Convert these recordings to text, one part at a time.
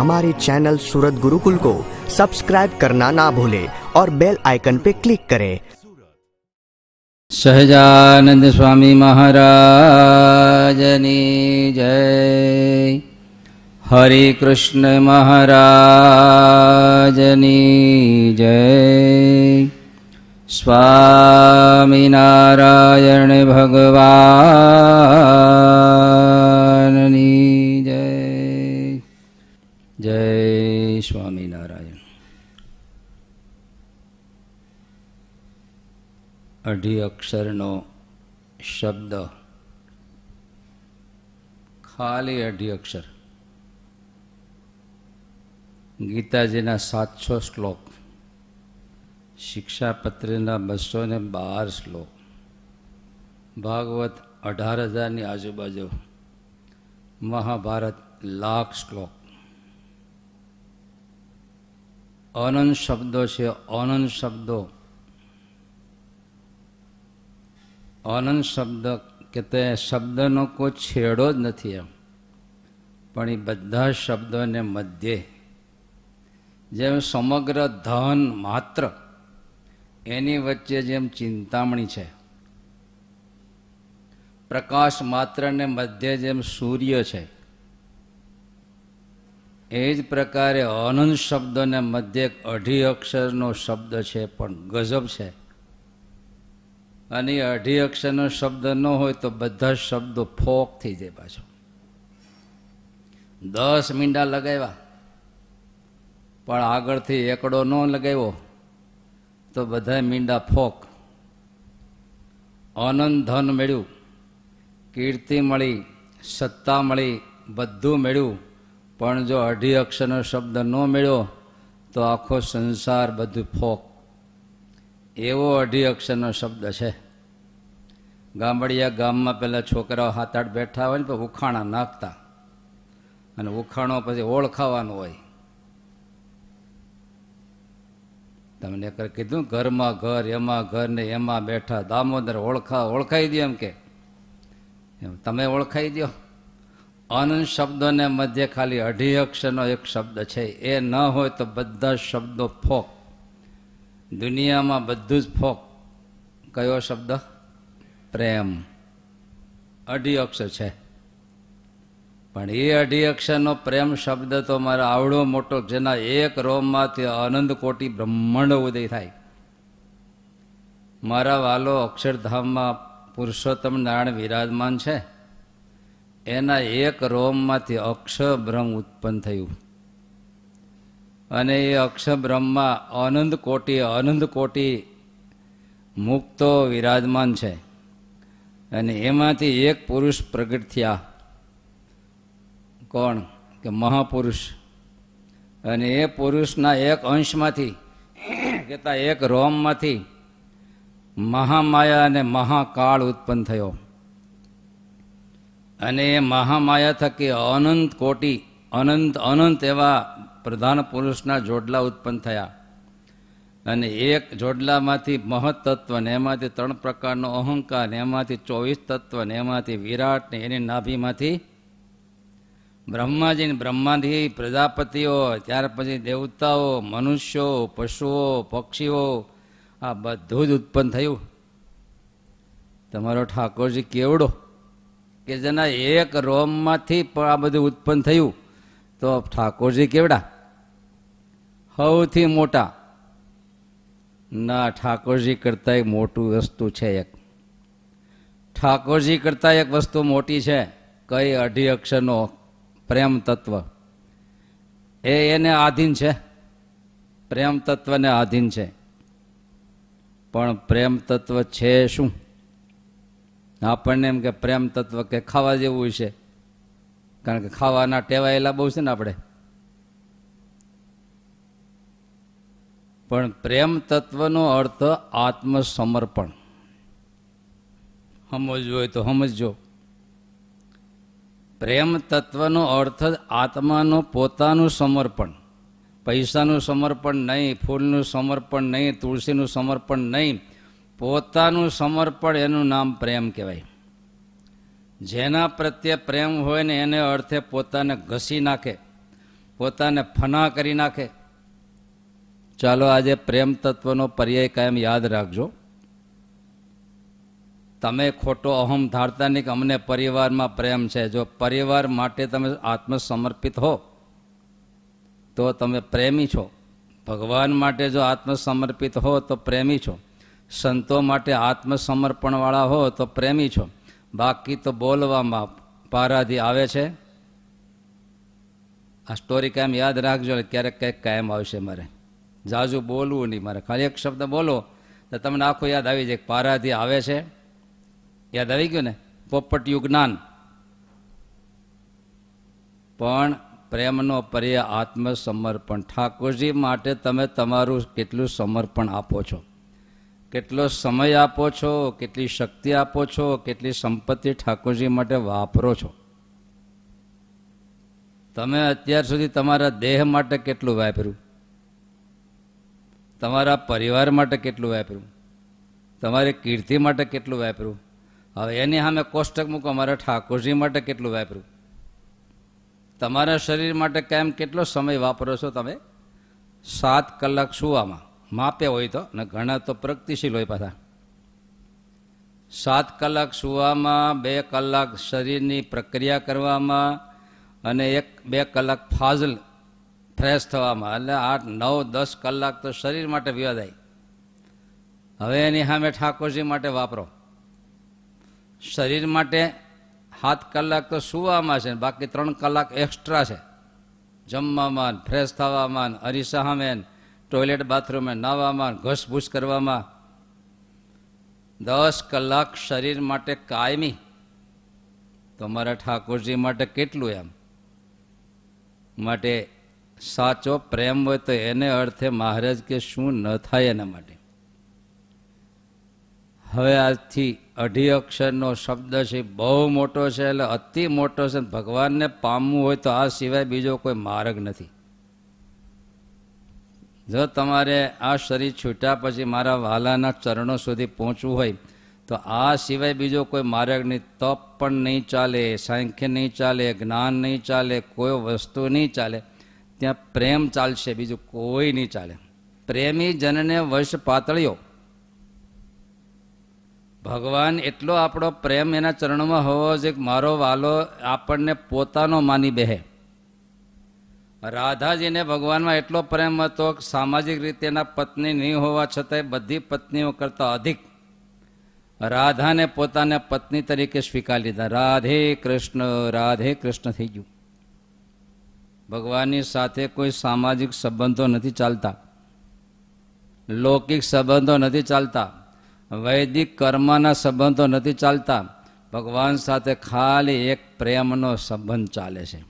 हमारे चैनल सूरत गुरुकुल को सब्सक्राइब करना ना भूले और बेल आइकन पे क्लिक करें। सहजानंद स्वामी महाराज ने जय। हरे कृष्ण महाराज ने जय। स्वामीनारायण भगवान। સ્વામિનારાયણ અઢી અક્ષરનો શબ્દ. ખાલી અઢી અક્ષર. ગીતાજીના સાતસો શ્લોક. શિક્ષાપત્રના બસો ને બાર શ્લોક. ભાગવત અઢાર હજારની આજુબાજુ. મહાભારત લાખ શ્લોક. અનંત શબ્દો છે અનંત શબ્દો. અનંત શબ્દ કે તે શબ્દનો કોઈ છેડો જ નથી એમ. પણ એ બધા શબ્દોને મધ્યે. જેમ સમગ્ર ધન માત્ર એની વચ્ચે જેમ ચિંતામણી છે. પ્રકાશ માત્રને મધ્યે જેમ સૂર્ય છે. એ જ પ્રકારે અનંત શબ્દોને મધ્ય એક અઢી અક્ષરનો શબ્દ છે, પણ ગજબ છે. અને અઢી અક્ષરનો શબ્દ ન હોય તો બધા શબ્દો ફોક થઈ જાય પાછો. દસ મીંડા લગાવ્યા, પણ આગળથી એકડો ન લગાવ્યો, તો બધા મીંડા ફોક. અનંત ધન મળ્યું, કીર્તિ મળી, સત્તા મળી, બધું મળ્યું પણ જો અઢી અક્ષરનો શબ્દ ન મળ્યો, તો આખો સંસાર બધું ફોક. એવો અઢી અક્ષરનો શબ્દ છે. ગામડિયા ગામમાં પહેલાં છોકરાઓ હાથ આઠ બેઠા હોય ને તો ઉખાણા નાખતા. અને ઉખાણો પછી ઓળખાવાનું હોય. તમને એક કીધું, ઘરમાં ઘર, એમાં ઘર ને એમાં બેઠા, દામોદર ઓળખા, ઓળખાઈ દો એમ કે. તમે ઓળખાઈ દો અનંત શબ્દોને મધ્ય ખાલી અઢી અક્ષરનો એક શબ્દ છે. એ ન હોય તો બધા શબ્દો ફોક. દુનિયામાં બધું જ ફોક. કયો શબ્દ? પ્રેમ. અઢી અક્ષર છે. પણ એ અઢી અક્ષરનો પ્રેમ શબ્દ તો મારો આવડો મોટો જેના એક રોમમાંથી આનંદ કોટી બ્રહ્માંડ ઉદય થાય. મારા વાલો અક્ષરધામમાં પુરુષોત્તમ નારાયણ વિરાજમાન છે. એના એક રોમમાંથી અક્ષબ્રહ્મ ઉત્પન્ન થયું. અને એ અક્ષબ્રહ્મમાં અનંત કોટી અનંત કોટી મુક્તો વિરાજમાન છે. અને એમાંથી એક પુરુષ પ્રગટ થયા. કોણ? કે મહાપુરુષ. અને એ પુરુષના એક અંશમાંથી કહેતા એક રોમમાંથી મહામાયા અને મહાકાળ ઉત્પન્ન થયો. અને મહામાયા થકી અનંત કોટી, અનંત અનંત એવા પ્રધાન પુરુષના જોડલા ઉત્પન્ન થયા. અને એક જોડલામાંથી મહત્તત્વ ને એમાંથી ત્રણ પ્રકારનો અહંકાર ને એમાંથી ચોવીસ તત્વ ને એમાંથી વિરાટ ને એની નાભીમાંથી બ્રહ્માજી બ્રહ્માથી પ્રજાપતિઓ, ત્યાર પછી દેવતાઓ, મનુષ્યો, પશુઓ, પક્ષીઓ, આ બધું જ ઉત્પન્ન થયું. તમારો ઠાકોરજી કેવડો? કે જેના એક રોમમાંથી પણ આ બધું ઉત્પન્ન થયું, તો ઠાકોરજી કેવડા? સૌથી મોટા. ના, ઠાકોરજી કરતા એક મોટું વસ્તુ છે એક. ઠાકોરજી કરતા એક વસ્તુ મોટી છે. કઈ અઢી અક્ષરનો પ્રેમ તત્વ. એ એને આધીન છે. પ્રેમ તત્વને આધીન છે. પણ પ્રેમ તત્વ છે શું? આપણને એમ કે પ્રેમ તત્વ કે ખાવા જેવું છે. કારણ કે ખાવાના ટેવાયેલા બહુ છે ને આપણે. પણ પ્રેમ તત્વનો અર્થ આત્મસમર્પણ. સમજવું હોય તો સમજજો. પ્રેમ તત્વનો અર્થ આત્માનો પોતાનું સમર્પણ. પૈસાનું સમર્પણ નહીં, ફૂલનું સમર્પણ નહીં, તુલસીનું સમર્પણ નહીં પોતાનું સમર્પણ એનું નામ પ્રેમ કહેવાય. જેના પ્રત્યે પ્રેમ હોય ને એને અર્થે પોતાને ઘસી નાખે, પોતાને ફના કરી નાખે. ચાલો આજે પ્રેમ તત્વનો પર્યાય કાયમ યાદ રાખજો. તમે ખોટો અહમ ધારતા નહીં કે અમને પરિવારમાં પ્રેમ છે. જો પરિવાર માટે તમે આત્મસમર્પિત હો, તો તમે પ્રેમી છો. ભગવાન માટે જો આત્મસમર્પિત હો, તો પ્રેમી છો. સંતો માટે આત્મસમર્પણવાળા હો તો પ્રેમી છો. બાકી તો બોલવામાં પારાધી આવે છે. આ સ્ટોરી કાયમ યાદ રાખજો ને ક્યારેક કંઈક કાયમ આવશે મારે. જાજુ બોલવું નહીં મારે. ખાલી એક શબ્દ બોલો, તો તમને આખું યાદ આવી જાય પારાથી આવે છે. યાદ આવી ગયું ને? પોપટિયું જ્ઞાન પણ પ્રેમનો પર્ય આત્મસમર્પણ. ઠાકોરજી માટે તમે તમારું કેટલું સમર્પણ આપો છો? કેટલો સમય આપો છો, કેટલી શક્તિ આપો છો, કેટલી સંપત્તિ ઠાકોરજી માટે વાપરો છો? તમે અત્યાર સુધી તમારા દેહ માટે કેટલું વાપર્યું? તમારા પરિવાર માટે કેટલું વાપર્યું? તમારી કીર્તિ માટે કેટલું વાપર્યું? હવે એની સામે કોષ્ટક મૂકો મારા ઠાકોરજી માટે કેટલું વાપર્યું? તમારા શરીર માટે કેમ કેટલો સમય વાપરો છો તમે? સાત કલાક સુવામાં માપે હોય તો, ને ઘણા તો પ્રગતિશીલ હોય પાછા. સાત કલાક સુવામાં, બે કલાક શરીરની પ્રક્રિયા કરવામાં અને એક, બે કલાક ફાઝલ ફ્રેશ થવામાં. એટલે આઠ, નવ, દસ કલાક તો શરીર માટે વ્યવધાય હવે એની સામે ઠાકોરજી માટે વાપરો. શરીર માટે સાત કલાક તો સુવામાં છે, બાકી ત્રણ કલાક એક્સ્ટ્રા છે. જમવામાં, ફ્રેશ થવામાં અરીસા સામે ટોયલેટ બાથરૂમે નાવામાં ઘસભૂસ કરવામાં, દસ કલાક શરીર માટે કાયમી. તો મારા ઠાકોરજી માટે કેટલું એમ? માટે સાચો પ્રેમ હોય તો એને અર્થે મહારાજ કે શું ન થાય એના માટે. હવે આજથી અઢી અક્ષરનો શબ્દ છે, બહુ મોટો છે, એટલે અતિ મોટો છે, ભગવાનને પામવું હોય તો આ સિવાય બીજો કોઈ માર્ગ નથી. જો તમારે આ શરીર છૂટ્યા પછી મારા વાલાના ચરણો સુધી પહોંચવું હોય, તો આ સિવાય બીજો કોઈ માર્ગ નહીં. તપ પણ નહીં ચાલે, સાંખ્ય નહીં ચાલે, જ્ઞાન નહીં ચાલે, કોઈ વસ્તુ નહીં ચાલે. ત્યાં પ્રેમ ચાલશે, બીજું કોઈ નહીં ચાલે. પ્રેમી જનને વશ પાતળ્યો. ભગવાન એટલો આપણો પ્રેમ એના ચરણમાં હોવો જોઈએ મારો વાલો આપણને પોતાનો માની બેહે. રાધાજીને ભગવાનમાં એટલો પ્રેમ હતો કે સામાજિક રીતે એના પત્ની નહીં હોવા છતાંય બધી પત્નીઓ કરતાં અધિક રાધાને પોતાને પત્ની તરીકે સ્વીકારી લીધા. રાધે કૃષ્ણ રાધે કૃષ્ણ થઈ ગયું. ભગવાનની સાથે કોઈ સામાજિક સંબંધો નથી ચાલતા. લૌકિક સંબંધો નથી ચાલતા. વૈદિક કર્મના સંબંધો નથી ચાલતા. ભગવાન સાથે ખાલી એક પ્રેમનો સંબંધ ચાલે છે.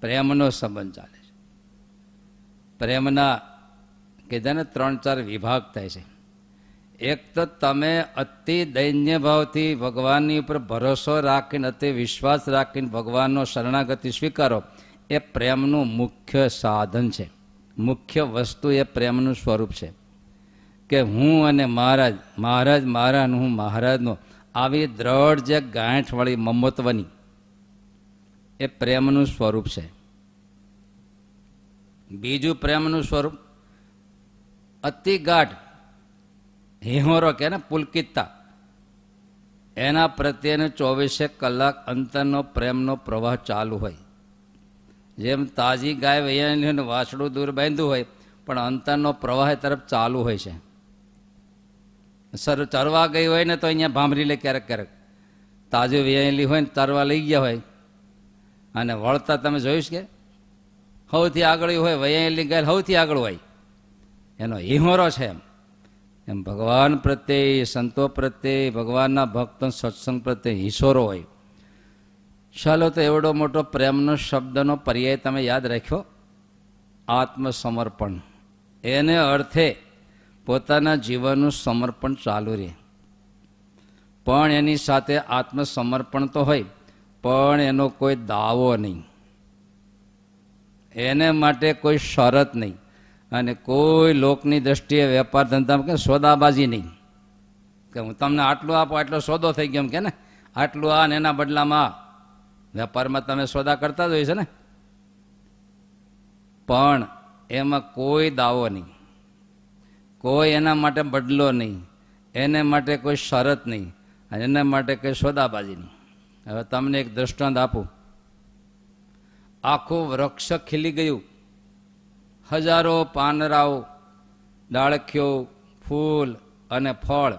પ્રેમનો સંબંધ ચાલે છે. પ્રેમના કીધા ને ત્રણ ચાર વિભાગ થાય છે. એક તો તમે અતિ દૈન્ય ભાવથી ભગવાનની ઉપર ભરોસો રાખીને, અતિ વિશ્વાસ રાખીને ભગવાનનો શરણાગતિ સ્વીકારો, એ પ્રેમનું મુખ્ય સાધન છે. મુખ્ય વસ્તુ એ પ્રેમનું સ્વરૂપ છે. કે હું અને મહારાજ મહારાજ મારા હું મહારાજનો, આવી દ્રઢ જે ગાંઠવાળી મમત્વની એ પ્રેમનું સ્વરૂપ છે. બીજું પ્રેમનું સ્વરૂપ અતિ ગાઢ, હિહોરો કે ને પુલકિતતા, એના પ્રત્યેને ચોવીસે કલાક અંતરનો પ્રેમનો પ્રવાહ ચાલુ હોય. જેમ તાજી ગાય વૈયાને વાછડું દૂર બાંધ્યું હોય, પણ અંતરનો પ્રવાહ તરફ ચાલુ હોય છે. સર ચરવા ગઈ હોય ને તો અહીંયા ભાંભરી લે ક્યારેક ક્યારેક. તાજું વૈયાયેલી હોય ને તરવા લઈ ગયા હોય અને વળતા તમે જોઈશ કે? સૌથી આગળ હોય વૈયાયેલી ગાય સૌથી આગળ હોય. એનો હિહોરો છે એમ. એમ ભગવાન પ્રત્યે, સંતો પ્રત્યે, ભગવાનના ભક્ત સત્સંગ પ્રત્યે હિસોરો હોય. ચાલો તો એવડો મોટો પ્રેમનો શબ્દનો પર્યાય તમે યાદ રાખ્યો? આત્મસમર્પણ. એને અર્થે પોતાના જીવનનું સમર્પણ ચાલુ રહે. પણ એની સાથે આત્મસમર્પણ તો હોય. પણ એનો કોઈ દાવો નહીં. એને માટે કોઈ શરત નહીં. અને કોઈ લોકની દ્રષ્ટિએ વેપાર ધંધામાં કે સોદાબાજી નહીં. કે હું તમને આટલું આપો, આટલો સોદો થઈ ગયો એમ કે ને? આટલું આ ને એના બદલામાં વેપારમાં તમે સોદા કરતા જ હોય છે ને? પણ એમાં કોઈ દાવો નહીં. કોઈ એના માટે બદલો નહીં. એને માટે કોઈ શરત નહીં. અને એના માટે કોઈ સોદાબાજી નહીં. હવે તમને એક દૃષ્ટાંત આપું. આખું વૃક્ષ ખીલી ગયું. હજારો પાનરાઓ ડાળખીઓ ફૂલ અને ફળ.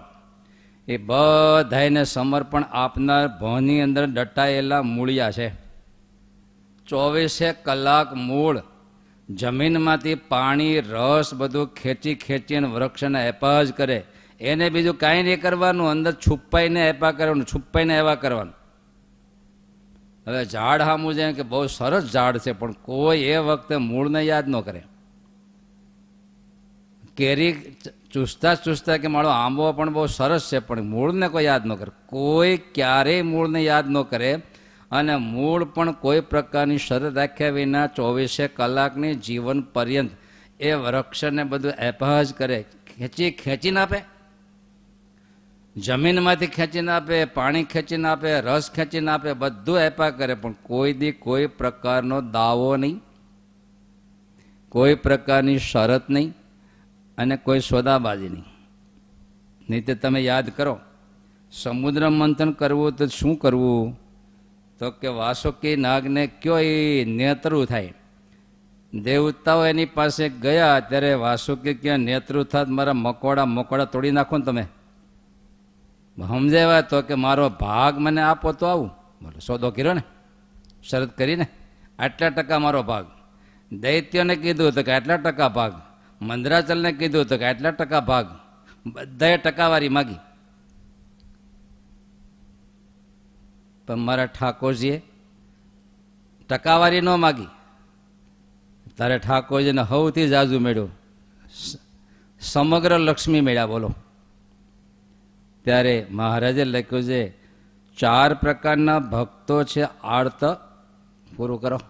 એ બધાને સમર્પણ આપનાર ભોની અંદર દટાયેલા મૂળિયા છે. ચોવીસે કલાક મૂળ, જમીનમાંથી પાણી, રસ બધું ખેંચી ખેંચીને વૃક્ષને એપા જ કરે. એને બીજું કાંઈ નહીં કરવાનું, અંદર છુપાઈને એપા કરવાનું, છુપાઈને એવા કરવાનું. હવે ઝાડ સામું છે કે બહુ સરસ ઝાડ છે, પણ કોઈ એ વખતે મૂળને યાદ ન કરે. કેરી ચૂસતા ચૂસતા કે મારો આંબો પણ બહુ સરસ છે, પણ મૂળને કોઈ યાદ ન કરે. કોઈ ક્યારેય મૂળને યાદ ન કરે અને મૂળ પણ કોઈ પ્રકારની શરત રાખ્યા વિના ચોવીસે કલાકની જીવન પર્યંત એ વૃક્ષને બધું એપહજ કરે. ખેંચી, ખેંચીને આપે? જમીનમાંથી ખેંચીને આપે, પાણી ખેંચીને આપે, રસ ખેંચીને આપે, બધું એપા કરે, પણ કોઈ દી કોઈ પ્રકારનો દાવો નહીં. કોઈ પ્રકારની શરત નહીં અને કોઈ સોદાબાજી નહીં. નહીં તે તમે યાદ કરો, સમુદ્ર મંથન કરવું તો શું કરવું? તો કે વાસુકી નાગને કયો એ નેતરું થાય? દેવતાઓ એની પાસે ગયા ત્યારે વાસુકી ક્યાં નેતૃ થાત, મારા મકોડા મકોડા તોડી નાખો ને તમે. સમજાવ્યા તો કે મારો ભાગ મને આપો તો આવું. બોલો, સોદો કર્યો ને? શરત કરીને? આટલા ટકા મારો ભાગ. દૈત્યને કીધું તો કે આટલા ટકા ભાગ. મંદરાચલને કીધું તો કે આટલા ટકા ભાગ. બધાએ ટકાવારી માગી. પણ મારા ઠાકોરજીએ ટકાવારી ન માગી. તારે ઠાકોરજીને સૌથી જાજુ મેળ્યો. સમગ્ર લક્ષ્મી મેળ્યા, બોલો. ત્યારે મહારાજે લખ્યું છે, ચાર પ્રકારના ભક્તો છે, આર્ત. પૂરું કરો.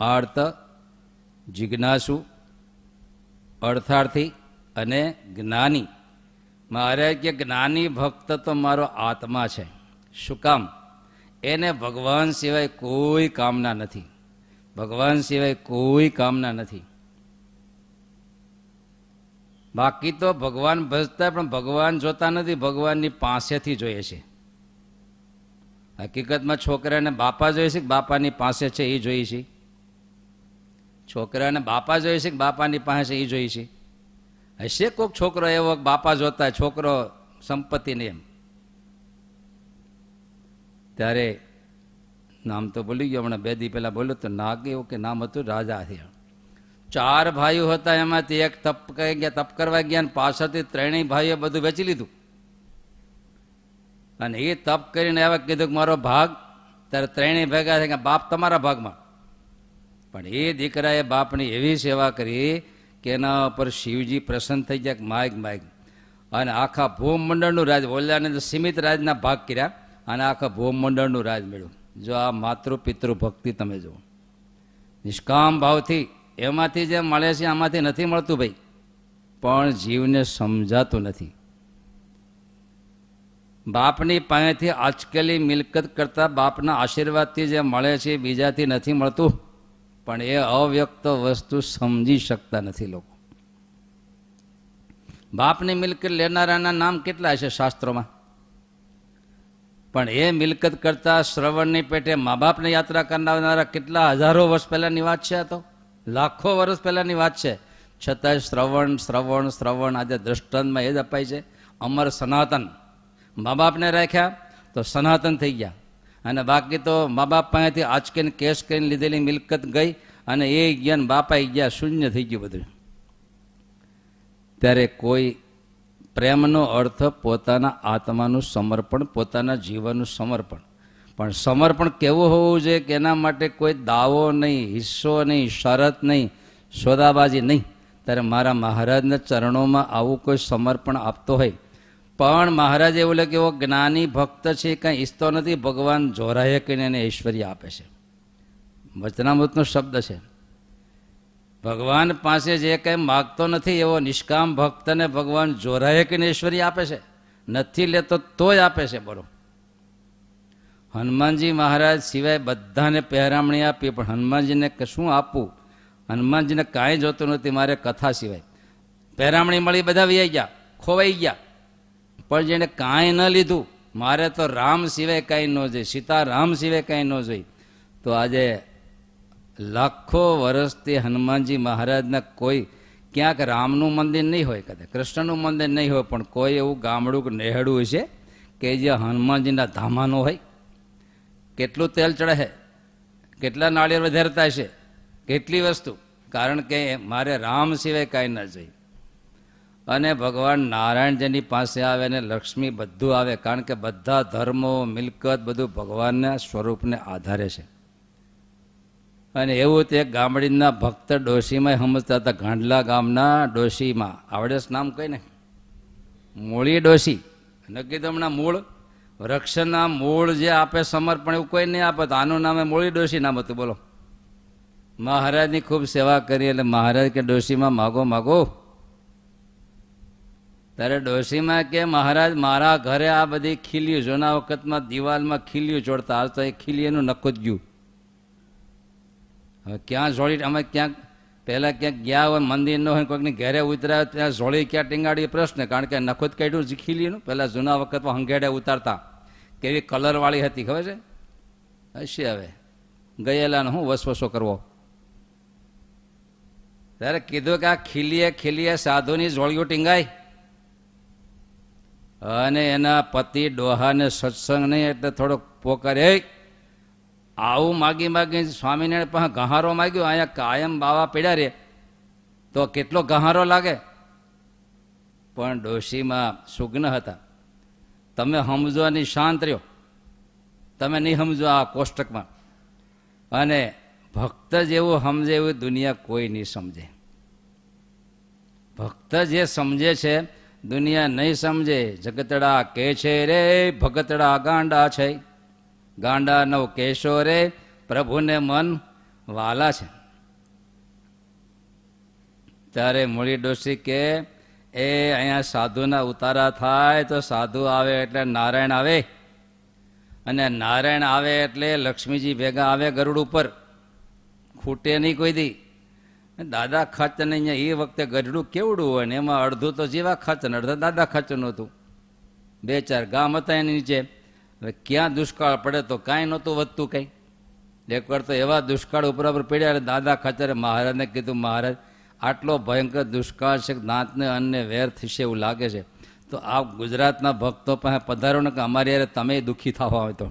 આર્ત, જિજ્ઞાસુ, અર્થાર્થી અને જ્ઞાની. મહારાજ કે, જ્ઞાની ભક્ત તો મારો આત્મા છે. શું કામ? એને ભગવાન સિવાય કોઈ કામના નથી. ભગવાન સિવાય કોઈ કામના નથી. બાકી તો ભગવાન ભજતા પણ ભગવાન જોતા નથી, ભગવાનની પાસેથી જોઈએ છે. હકીકતમાં છોકરાને બાપા જોઈએ છે કે બાપાની પાસે છે એ જોઈએ છે? છોકરાને બાપા જોઈએ છે કે બાપાની પાસે એ જોઈએ છે? હશે કોઈક છોકરો એવો બાપા જોતા છોકરો સંપત્તિને એમ. ત્યારે નામ તો ભૂલી ગયો, હમણાં બે દી પહેલા બોલ્યો તો નાગ એવું કે નામ હતું, રાજા ચાર ભાઈઓ હતા, એમાંથી એક તપ ગયા, તપ કરવા ગયા અને પાછળથી ત્રણેય ભાઈઓ બધું વેચી લીધું. અને એ તપ કરીને એવા કીધું કે મારો ભાગ, ત્યારે ત્રણેય ભેગા થઈ ગયા બાપ તમારા ભાગમાં. પણ એ દીકરાએ બાપની એવી સેવા કરી કે એના ઉપર શિવજી પ્રસન્ન થઈ ગયા કે માયક માગ. અને આખા ભૂમંડળનું રાજ ઓલ્યાને તો સીમિત રાજના ભાગ કર્યા, અને આખા ભૂમંડળનું રાજ મેળવ્યું. જો આ માતૃ પિતૃ ભક્તિ તમે જુઓ. નિષ્કામ ભાવથી એમાંથી જે મળે છે આમાંથી નથી મળતું ભાઈ. પણ જીવને સમજાતું નથી. બાપની પાસેથી આજકેલી મિલકત કરતા બાપના આશીર્વાદથી જે મળે છે બીજાથી નથી મળતું. પણ એ અવ્યક્ત વસ્તુ સમજી શકતા નથી લોકો. બાપની મિલકત લેનારાના નામ કેટલા છે શાસ્ત્રોમાં? પણ એ મિલકત કરતા શ્રવણની પેટે મા બાપને યાત્રા કરનારા કેટલા હજારો વર્ષ પહેલાંની વાત છે આ તો. લાખો વર્ષ પહેલાંની વાત છે. છતાંય શ્રવણ શ્રવણ શ્રવણ આજે દ્રષ્ટાંતમાં એ જ અપાય છે. અમર સનાતન. મા બાપને રાખ્યા તો સનાતન થઈ ગયા. અને બાકી તો મા બાપ પાસેથી આંચકીને, કેસ કરીને લીધેલી મિલકત ગઈ અને એ જ્ઞાન બાપા ગયા, શૂન્ય થઈ ગયું બધું. ત્યારે કોઈ પ્રેમનો અર્થ પોતાના આત્માનું સમર્પણ, પોતાના જીવનનું સમર્પણ. પણ સમર્પણ કેવું હોવું જોઈએ કે એના માટે કોઈ દાવો નહીં, હિસ્સો નહીં, શરત નહીં, સોદાબાજી નહીં. ત્યારે મારા મહારાજના ચરણોમાં આવું કોઈ સમર્પણ આપતો હોય. પણ મહારાજ એવું લાગે એવો જ્ઞાની ભક્ત છે, કંઈ ઈચ્છતો નથી, ભગવાન જોરાએ કહીને એને ઐશ્વર્ય આપે છે. વચનામૃતનો શબ્દ છે. ભગવાન પાસે જે કંઈ માગતો નથી, એવો નિષ્કામ ભક્તને ભગવાન જોરાએ કહીને ઐશ્વર્ય આપે છે. નથી લેતો તોય આપે છે બોલો. હનુમાનજી મહારાજ સિવાય બધાને પહેરામણી આપી, પણ હનુમાનજીને શું આપવું? હનુમાનજીને કાંઈ જોતું નથી, મારે કથા સિવાય. પહેરામણી મળી બધા વ્યાઈ ગયા, ખોવાઈ ગયા. પણ જેણે કાંઈ ન લીધું, મારે તો રામ સિવાય કાંઈ ન જોઈએ સીતા રામ સિવાય કાંઈ ન જોઈ. તો આજે લાખો વર્ષથી હનુમાનજી મહારાજના કોઈ ક્યાંક રામનું મંદિર નહીં હોય, કદાચ કૃષ્ણનું મંદિર નહીં હોય, પણ કોઈ એવું ગામડું નેહડું હશે કે જે હનુમાનજીના ધામાનું હોય. કેટલું તેલ ચડે? કેટલા નાળિયેર વધારતા છે કેટલી વસ્તુ? કારણ કે મારે રામ સિવાય કાંઈ ન જોઈ અને ભગવાન નારાયણ જેની પાસે આવે ને લક્ષ્મી બધું આવે, કારણ કે બધા ધર્મો, મિલકત બધું ભગવાનના સ્વરૂપને આધારે છે. અને એવું તે ગામડીના ભક્ત ડોશીમાં સમજતા હતા, ગાંડલા ગામના ડોશીમાં. આવડે નામ કઈ ને મૂળી ડોશી. નક્કી તો હમણાં મૂળ વૃક્ષના મૂળ જે આપે સમર્પણ એવું કોઈ નહીં આપે, તો આનું નામે મૂળી ડોશી નામ હતું, બોલો. મહારાજની ખૂબ સેવા કરી એટલે મહારાજ કે ડોશીમાં માગો માગો. ત્યારે ડોશીમાં કે મહારાજ, મારા ઘરે આ બધી ખીલ્યું જૂના વખતમાં દિવાલમાં ખીલ્યું જોડતા, આજ તો એ ખીલીનું નખો જ ગયું. હવે ક્યાં જોડી અમે ક્યાંક, પહેલાં ક્યાંક ગયા હોય, મંદિર ન હોય, કોઈકની ઘરે ઉતર્યા, ત્યાં જોડી ક્યાં ટીંગાડી પ્રશ્ન, કારણ કે નખો જ કાઢ્યું છે ખીલીનું પહેલાં જૂના વખતમાં હંગેડે ઉતારતા. કેવી કલરવાળી હતી, ખબર છે? હશે હવે. ગયેલાનો હું વસવસો કરવો. ત્યારે કીધું કે આ ખીલીએ ખીલીએ સાધુની જોળિયું ટીંગાય. અને એના પતિ ડોહાને સત્સંગ નહીં, એટલે થોડોક પોકરે આવું માગી માગી સ્વામિનારાયણ પાસે ગહારો માગ્યો, અહીંયા કાયમ બાવા પડ્યા રે. તો કેટલો ગહારો લાગે? પણ ડોશીમાં સુગ્ન હતા. તમે સમજો નહીં શાંત રહ્યો. તમે નહીં સમજો આ કોષ્ટકમાં. અને ભક્ત જેવું સમજે એવું દુનિયા કોઈ નહીં સમજે. ભક્ત જે સમજે છે, દુનિયા નહીં સમજે. જગતડા કે છે રે, ભગતડા ગાંડા છે. ગાંડા નવ કેશો રે, પ્રભુને મન વાલા છે. ત્યારે મૂળી ડોસી કે એ અહીંયા સાધુના ઉતારા થાય તો સાધુ આવે એટલે નારાયણ આવે. અને નારાયણ આવે એટલે લક્ષ્મીજી ભેગા આવે ગરુડ ઉપર. ખૂટે નહીં કોઈ દી. દાદા ખાચર અહીંયા એ વખતે ગઢડું કેવડું હોય ને એમાં અડધું તો જેવા ખાચર અડધું દાદા ખચનું હતું. બે ચાર ગામ હતા એની નીચે. હવે ક્યાં દુષ્કાળ પડે તો કાંઈ નહોતું વધતું કંઈ. એકવાર તો એવા દુષ્કાળ ઉપર ઉપર પડ્યા દાદા ખચરે મહારાજને કીધું, મહારાજ આટલો ભયંકર દુષ્કાળ છે દાંતને અન્ને વેર થશે એવું લાગે છે. તો આ ગુજરાતના ભક્તો પાસે પધારો ને કે અમારી યારે તમે દુઃખી થવા હોય તો.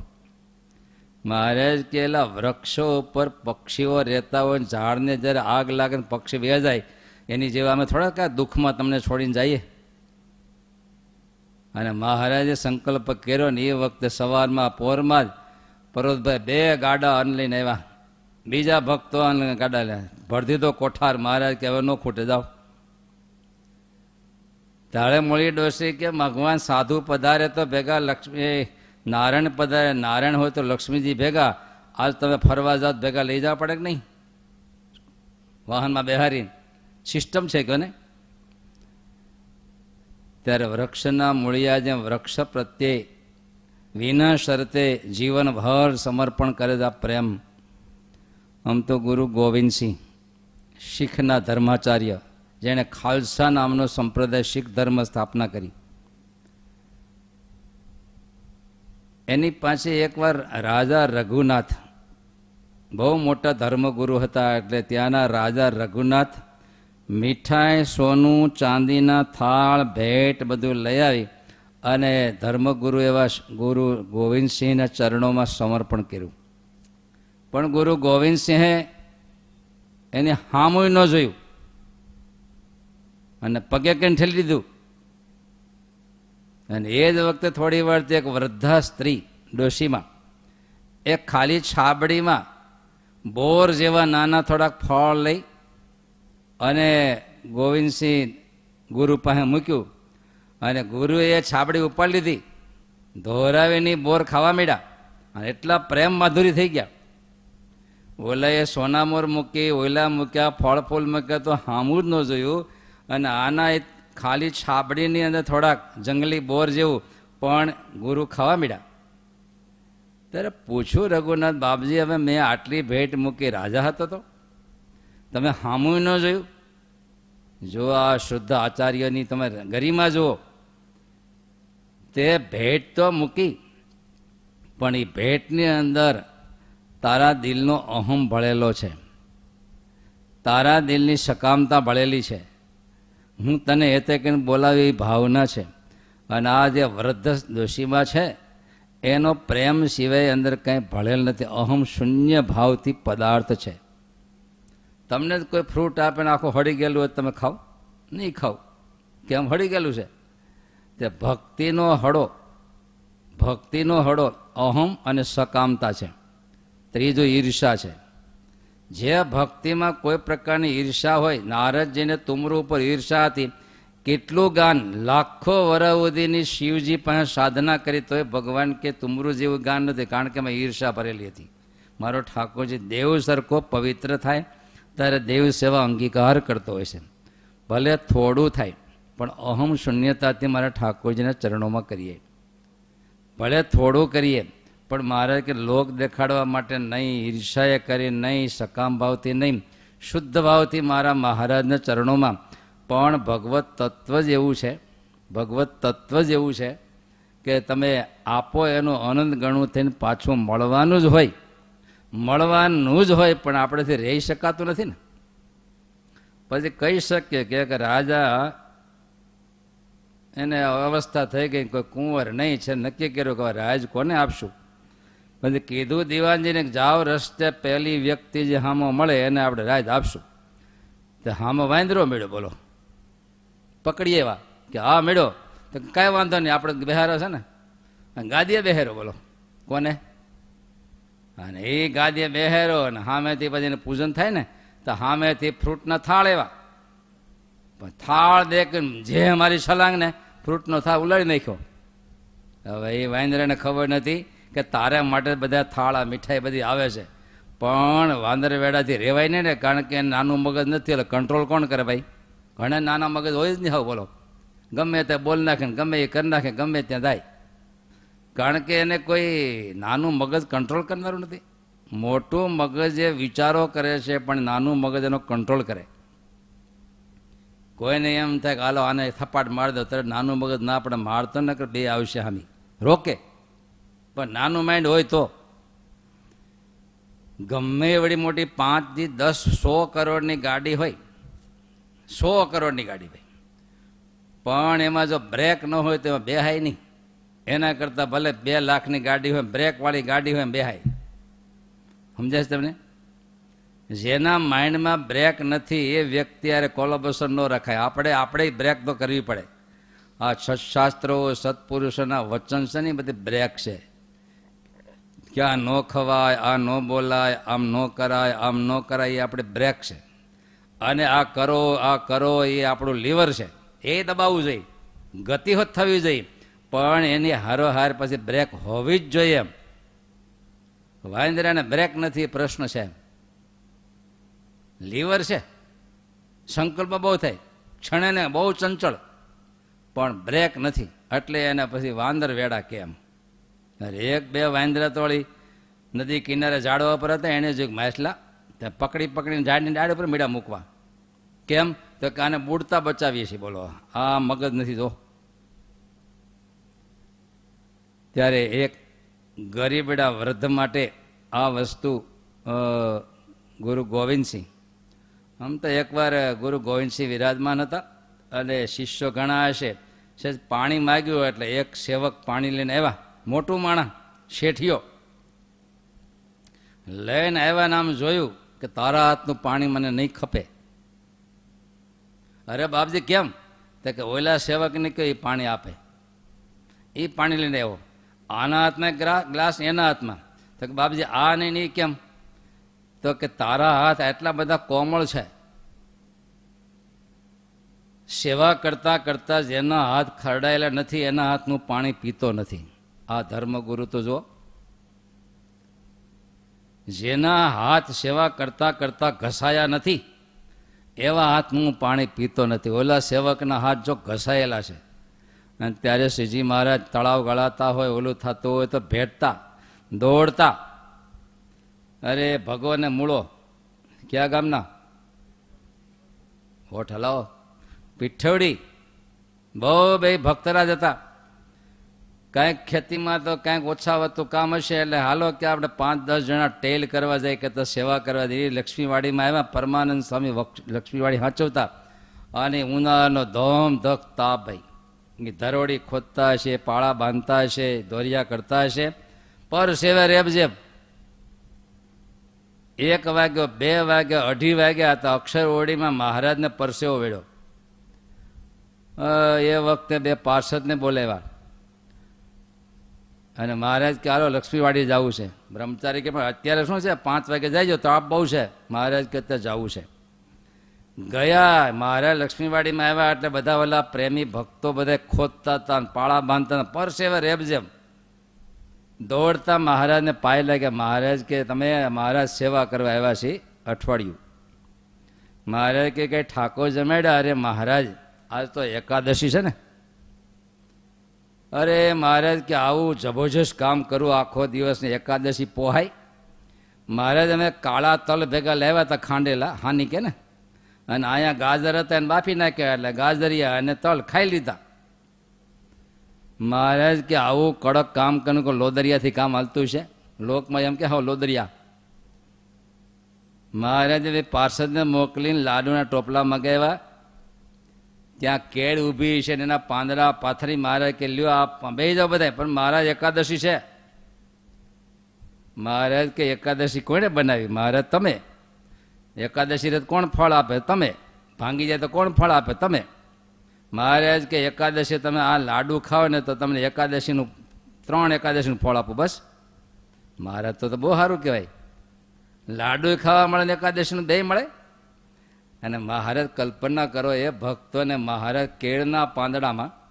મહારાજ કેલા વૃક્ષો ઉપર પક્ષીઓ રહેતા હોય ઝાડને જ્યારે આગ લાગે ને પક્ષી વ્યા જાય, એની જેવા અમે થોડા કાંઈ દુઃખમાં તમને છોડીને જઈએ. અને મહારાજે સંકલ્પ કર્યો ને એ વખતે સવારમાં પોરમાં જ પરોતભાઈ બે ગાડા અન્ન લઈને આવ્યા. બીજા ભક્તો કાઢાલ્યા ભરતી તો કોઠાર મહારાજ કે હવે ન ખૂટે, જાઓ. તાળે મળી ડોસી કે, ભગવાન સાધુ પધારે તો ભેગા, લક્ષ્મી નારાયણ પધારે, નારાયણ હોય તો લક્ષ્મીજી ભેગા, આજ તમે ફરવા જાઓ, ભેગા લઈ જવા પડે કે નહીં? વાહનમાં બેહારી સિસ્ટમ છે કે ને ત્યારે વૃક્ષના મૂળિયા જેમ વૃક્ષ પ્રત્યે વિના શરતે જીવનભર સમર્પણ કરે આ પ્રેમ. આમ તો ગુરુ ગોવિંદસિંહ શીખના ધર્માચાર્ય, જેણે ખાલસા નામનો સંપ્રદાય શીખ ધર્મ સ્થાપના કરી. એની પાસે એકવાર રાજા રઘુનાથ, બહુ મોટા ધર્મગુરુ હતા એટલે ત્યાંના રાજા રઘુનાથ મીઠાઈ, સોનું, ચાંદીના થાળ, ભેટ બધું લઈ આવી અને ધર્મગુરુ એવા ગુરુ ગોવિંદસિંહના ચરણોમાં સમર્પણ કર્યું. પણ ગુરુ ગોવિંદસિંહે એને હામું ન જોયું. અને પગે કઈ ઠેલી દીધું. અને એ જ વખતે થોડી વાર એક વૃદ્ધા સ્ત્રી ડોશીમાં, એક ખાલી છાબડીમાં બોર જેવા નાના થોડાક ફળ લઈ અને ગોવિંદસિંહ ગુરુ પાસે મૂક્યું અને ગુરુએ છાબડી ઉપાડી લીધી. ધોરાવીની બોર ખાવા માંડ્યા અને એટલા પ્રેમ માધુરી થઈ ગયા. ઓલાએ સોનામોર મૂકી, ઓલા મૂક્યા ફળ ફૂલ મૂક્યા તો હામું જ ન જોયું. અને આના એ ખાલી છાબડીની અંદર થોડાક જંગલી બોર જેવું, પણ ગુરુ ખાવા માંડ્યા. ત્યારે પૂછ્યું રઘુનાથ, બાપજી, હવે મેં આટલી ભેટ મૂકી રાજા હતો તો? તમે હામું ન જોયું? જો આ શુદ્ધ આચાર્યની તમે ગરિમા જુઓ. તે ભેટ તો મૂકી, પણ એ ભેટની અંદર તારા દિલનો અહમ ભળેલો છે. તારા દિલની સકામતા ભળેલી છે. હું તને એ તે કહીને બોલાવી ભાવના છે. અને આ જે વૃદ્ધ દોષીમાં છે, એનો પ્રેમ સિવાય અંદર કંઈ ભળેલ નથી. અહમ શૂન્ય ભાવથી પદાર્થ છે. તમને કોઈ ફ્રૂટ આપે ને આખું હળી ગયેલું હોય તમે ખાઓ? નહીં ખાઓ. કેમ? હળી ગયેલું છે. તે ભક્તિનો હળો ભક્તિનો હળો અહમ અને સકામતા છે. ત્રીજો ઈર્ષા છે. જે ભક્તિમાં કોઈ પ્રકારની ઈર્ષા હોય નારદજીને તુમરૂ ઉપર ઈર્ષા હતી, કેટલું ગાન લાખો વરહ સુધીની શિવજી પાસે સાધના કરી તોય ભગવાન કે તુમરું જેવું ગાન નથી, કારણ કે મેં ઈર્ષા ભરેલી હતી. મારો ઠાકોરજી, દેવ સરખો પવિત્ર થાય, ત્યારે દેવ સેવા અંગીકાર કરતો હોય છે. ભલે થોડું થાય, પણ અહમ શૂન્યતાથી મારા ઠાકોરજીના ચરણોમાં કરીએ. ભલે થોડું કરીએ પણ મારે કે લોક દેખાડવા માટે નહીં ઈર્ષાએ કરી નહીં, સકામ ભાવથી નહીં, શુદ્ધ ભાવથી મારા મહારાજના ચરણોમાં. પણ ભગવત તત્વ જ એવું છે, ભગવત તત્વ જ એવું છે કે તમે આપો એનું આનંદ ગણું થઈને પાછું મળવાનું જ હોય. મળવાનું જ હોય પણ આપણેથી રહી શકાતું નથી ને. પછી કહી શકીએ કે રાજા, એને અવસ્થા થઈ ગઈ કોઈ કુંવર નહીં છે. નક્કી કર્યું કે રાજ કોને આપશું? પછી કીધું દિવાનજીને જાઓ રસ્તે પહેલી વ્યક્તિ જે હામો મળે એને આપણે રાજ આપશું. તો હામો વાંદરો મેળ્યો, બોલો. પકડીએ એવા કે, હા, મેળ્યો. તો કાંઈ વાંધો નહીં, આપણે બહેરો છે ને. ગાદીએ બહેરો, બોલો. કોને? અને એ ગાદીએ બહેરો અને સામેથી પછી એને પૂજન થાય ને, તો સામેથી ફ્રૂટના થાળ એવા. પણ થાળ દેખ જે મારી છલાંગ ને ફ્રૂટનો થાળ ઉલાડી નાખ્યો. હવે એ વાંદરાને ખબર નથી કે તારા માટે બધા થાળા, મીઠાઈ બધી આવે છે. પણ વાંદર વેડાથી રેવાય નહીં ને, કારણ કે નાનું મગજ નથી એટલે કંટ્રોલ કોણ કરે ભાઈ? ઘણા નાના મગજ હોય જ નહીં, હવે બોલો. ગમે તે બોલ નાખે ને ગમે એ કરી નાખે, ગમે ત્યાં જાય. કારણ કે એને કોઈ નાનું મગજ કંટ્રોલ કરનારું નથી. મોટું મગજ એ વિચારો કરે છે, પણ નાનું મગજ એનો કંટ્રોલ કરે. કોઈને એમ થાય કે, હાલો, આને થપાટ મારી દો. ત્યારે નાનું મગજ ના આપણે મારતો ન કરે, બે આવશે હામી. રોકે. પણ નાનું માઇન્ડ હોય તો. ગમે એવડી મોટી પાંચથી દસ સો કરોડની ગાડી હોય, સો કરોડની ગાડી હોય. પણ એમાં જો બ્રેક ન હોય તો એમાં બેહાય નહીં. એના કરતાં ભલે બે લાખની ગાડી હોય બ્રેકવાળી ગાડી હોય બેહાય. સમજાય છે તમને? જેના માઇન્ડમાં બ્રેક નથી, એ વ્યક્તિ અરે કોલોબેશન ન રખાય. આપણે આપણે બ્રેક તો કરવી પડે. આ સત્શાસ્ત્રો, સત્પુરુષોના વચન છે ને બધી બ્રેક છે. કે આ ન ખવાય, આ ન બોલાય, આમ ન કરાય, આમ ન કરાય, એ આપણે બ્રેક છે. અને આ કરો આ કરો, એ આપણું લીવર છે. એ દબાવવું જોઈએ. ગતિ હોત થવી જોઈએ. પણ એની હારોહાર પછી બ્રેક હોવી જ જોઈએ. એમ વાંદરાને બ્રેક નથી પ્રશ્ન છે. લીવર છે. સંકલ્પ બહુ થાય. ક્ષણેને બહુ ચંચળ. પણ બ્રેક નથી. એટલે એને પછી વાંદર વેડા કેમ? એક બે વાંદરા તોળી નદી કિનારે ઝાડવા પર હતા, એને જોયું માછલા ત્યાં પકડી પકડીને ઝાડની ડાળ ઉપર મીડા મૂકવા. કેમ? તો કે આને બુડતા બચાવીએ છીએ, બોલો. આ મગજ નથી, જો. ત્યારે એક ગરીબડા વૃદ્ધ માટે આ વસ્તુ ગુરુ ગોવિંદસિંહ આમ તો એકવાર ગુરુ ગોવિંદસિંહ વિરાજમાન હતા અને શિષ્યો ઘણા હશે. પાણી માગ્યું એટલે એક સેવક પાણી લઈને આવ્યા. મોટું માણા શેઠિયો. લઈને આવ્યા આમ જોયું કે તારા હાથનું પાણી મને નહીં ખપે. અરે બાપજી, કેમ? તો કે ઓલા સેવકને કે એ પાણી આપે. એ પાણી લઈને આવ્યો. આના હાથમાં ગ્લાસ એના હાથમાં. તો કે બાપજી, આ નહીં નહીં કેમ? તો કે તારા હાથ એટલા બધા કોમળ છે. સેવા કરતા કરતા જેના હાથ ખરડાયેલા નથી, એના હાથનું પાણી પીતો નથી. આ ધર્મગુરુ તો જો જેના હાથ સેવા કરતા કરતા ઘસાયા નથી, એવા હાથ હું પાણી પીતો નથી. ઓલા સેવકના હાથ જો ઘસાયેલા છે, અને ત્યારે શ્રીજી મહારાજ તળાવ ગળાતા હોય, ઓલું થતું હોય તો ભેટતા, દોડતા. અરે ભગવાને મૂળો, ક્યાં ગામના? હોઠ હલાવો. પીઠવડી. બહુ બે ભક્તરાજ હતા. કાંઈક ખેતીમાં તો કાંઈક ઓછા વધતું કામ હશે એટલે હાલો કે આપણે પાંચ દસ જણા ટેલ કરવા જાય કે તો સેવા કરવા જઈએ લક્ષ્મીવાડીમાં આવ્યા, પરમાનંદ સ્વામી લક્ષ્મીવાડી હાચવતા અને ઉનાળાનો ધોમ ધક તાપ ભાઈ ધરોડી ખોદતા હશે, પાળા બાંધતા હશે, દોરિયા કરતા હશે. પર સેવા રેબજેબ એક વાગ્યો, બે વાગ્યો, અઢી વાગ્યા હતા અક્ષર ઓળીમાં મહારાજને પરસેવો વેળ્યો એ વખતે બે પાર્ષદને બોલાવ્યા. અને મહારાજ કે હાલો લક્ષ્મીવાડી જવું છે. બ્રહ્મચારી કે પણ અત્યારે શું છે? પાંચ વાગે જાય તાપ બહુ છે. મહારાજ કે ત્યાં જવું છે. ગયા મહારાજ લક્ષ્મીવાડીમાં આવ્યા એટલે બધા ઓલા પ્રેમી ભક્તો બધા ખોદતા હતા પાળા બાંધતા. પરસેવે રેબજેમ દોડતા મહારાજને પાય લાગ્યા. મહારાજ કે, તમે મહારાજ સેવા કરવા આવ્યા છે અઠવાડિયું. મહારાજ કે, કંઈ ઠાકોર જમાડ્યા? અરે મહારાજ, આજ તો એકાદશી છે ને. અરે મહારાજ, કે આવું જબરજસ્ત કામ કરું આખો દિવસની એકાદશી પોહાય? મહારાજ, અમે કાળા તલ ભેગા લેવા હતા ખાંડેલા, હાની કે ને? અને અહીંયા ગાજર હતા એને બાફી નાખ્યા એટલે ગાજરિયા અને તલ ખાઈ લીધા. મહારાજ, કે આવું કડક કામ કરું કે લોદરિયાથી કામ હાલતું છે? લોકમાં એમ કે હા લોદરિયા. મહારાજે પાર્ષદને મોકલીને લાડુના ટોપલા મગાવ્યા. ત્યાં કેળ ઊભી છે ને એના પાંદડા પાથરી મારે કે, લ્યો આ બે જાઓ બધા પણ મહારાજ એકાદશી છે. મહારાજ કે, એકાદશી કોણે બનાવી? મહારાજ, તમે. એકાદશી રથ કોણ ફળ આપે? તમે. ભાંગી જાય તો કોણ ફળ આપે? તમે. મહારાજ કે, એકાદશી તમે આ લાડુ ખાઓ ને તો તમને એકાદશીનું, ત્રણ એકાદશીનું ફળ આપો, બસ. મહારાજ તો બહુ સારું કહેવાય. લાડુ ખાવા મળે ને એકાદશીનું દહીં મળે? અને મહારાજ કલ્પના કરો, એ ભક્તોને મહારાજ કેળના પાંદડામાં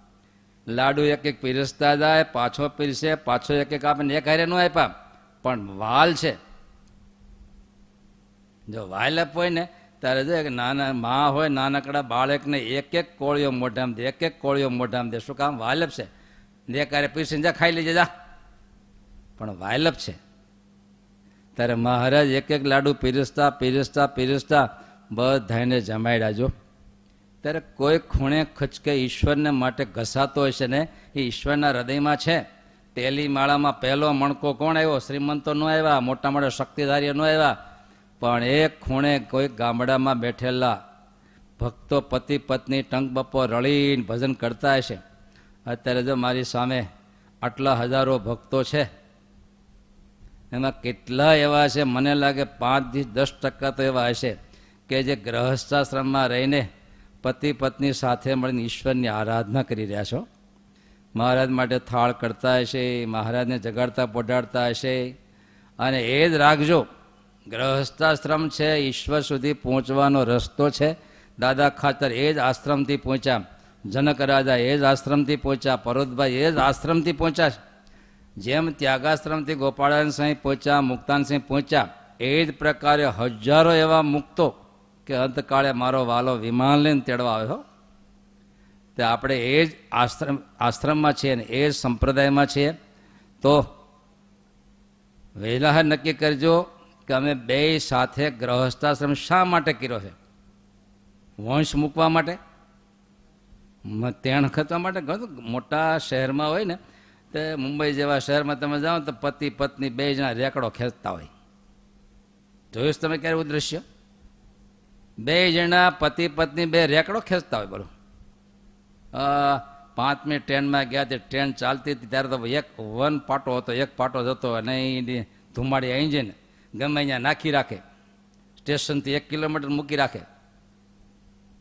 લાડુ એક એક પીરસતા જાય, પાછો પીરસે, પાછો એક એક આપે એક હારે ન આપ્યા. પણ વાલ છે. જો વાયલપ હોય ને, ત્યારે જો એક નાના માં હોય, નાનકડા બાળકને એક એક કોળીઓ મોઢામાં દે એક એક કોળીઓ મોઢામાં દે. શું કામ? વાયલપ છે. દે કારે પીરસીને જા, ખાઈ લેજે, જા. પણ વાયલપ છે. ત્યારે મહારાજ એક એક લાડુ પીરસતા પીરસતા પીરસતા બધાને જમાડ્યા જો ત્યારે કોઈ ખૂણે ખચકે ઈશ્વરને માટે ઘસાતો હશે ને, એ ઈશ્વરના હૃદયમાં છે. પહેલી માળામાં પહેલો મણકો કોણ આવ્યો? શ્રીમંતો ન આવ્યા, મોટા મોટા શક્તિધારીઓ ન આવ્યા. પણ એક ખૂણે કોઈ ગામડામાં બેઠેલા ભક્તો પતિ પત્ની ટંક બપો રળીને ભજન કરતા હશે. અત્યારે જો મારી સામે આટલા હજારો ભક્તો છે, એમાં કેટલા એવા છે? મને લાગે પાંચથી દસ ટકા તો એવા હશે. કે જે ગ્રહસ્થાશ્રમમાં રહીને પતિ પત્ની સાથે મળીને ઈશ્વરની આરાધના કરી રહ્યા છો? મહારાજ માટે થાળ કરતા હશે, મહારાજને જગાડતા પોઢાડતા હશે. અને એ જ રાખજો, ગ્રહસ્થાશ્રમ છે, ઈશ્વર સુધી પહોંચવાનો રસ્તો છે. દાદા ખાતર એ જ આશ્રમથી પહોંચ્યા, જનક રાજા એ જ આશ્રમથી પહોંચ્યા, પરોતભાઈ એ જ આશ્રમથી પહોંચ્યા. જેમ ત્યાગાશ્રમથી ગોપાળાન સાંઈ પહોંચ્યા મુક્તાન સિંહ પહોંચ્યા, એ જ પ્રકારે હજારો એવા મુક્તો કે અંતકાળે મારો વાલો વિમાન લઈને તેડવા આવ્યો. તે આપણે એ જ આશ્રમ, આશ્રમમાં છીએ ને એ જ સંપ્રદાયમાં છીએ. તો વહેલા નક્કી કરજો કે અમે બે સાથે ગ્રહસ્થાશ્રમ શા માટે કર્યો છે? વંશ મૂકવા માટે? તેણ ખતવા માટે? મોટા શહેરમાં હોય ને, તે મુંબઈ જેવા શહેરમાં તમે જાઓ તો પતિ, પત્ની બે જણા રેકડો ખેંચતા હોય. જોયું તમે ક્યારે એવું બે જણા પતિ પત્ની બે રેકડો ખેંચતા હોય બોલો અ, પાંચમી ટ્રેનમાં ગયા તે ટ્રેન ચાલતી હતી ત્યારે તો એક વન પાટો હતો એક પાટો જતો અને એની ધુમાડી એન્જિન ગમે અહીંયા નાખી રાખે. સ્ટેશનથી એક કિલોમીટર મૂકી રાખે.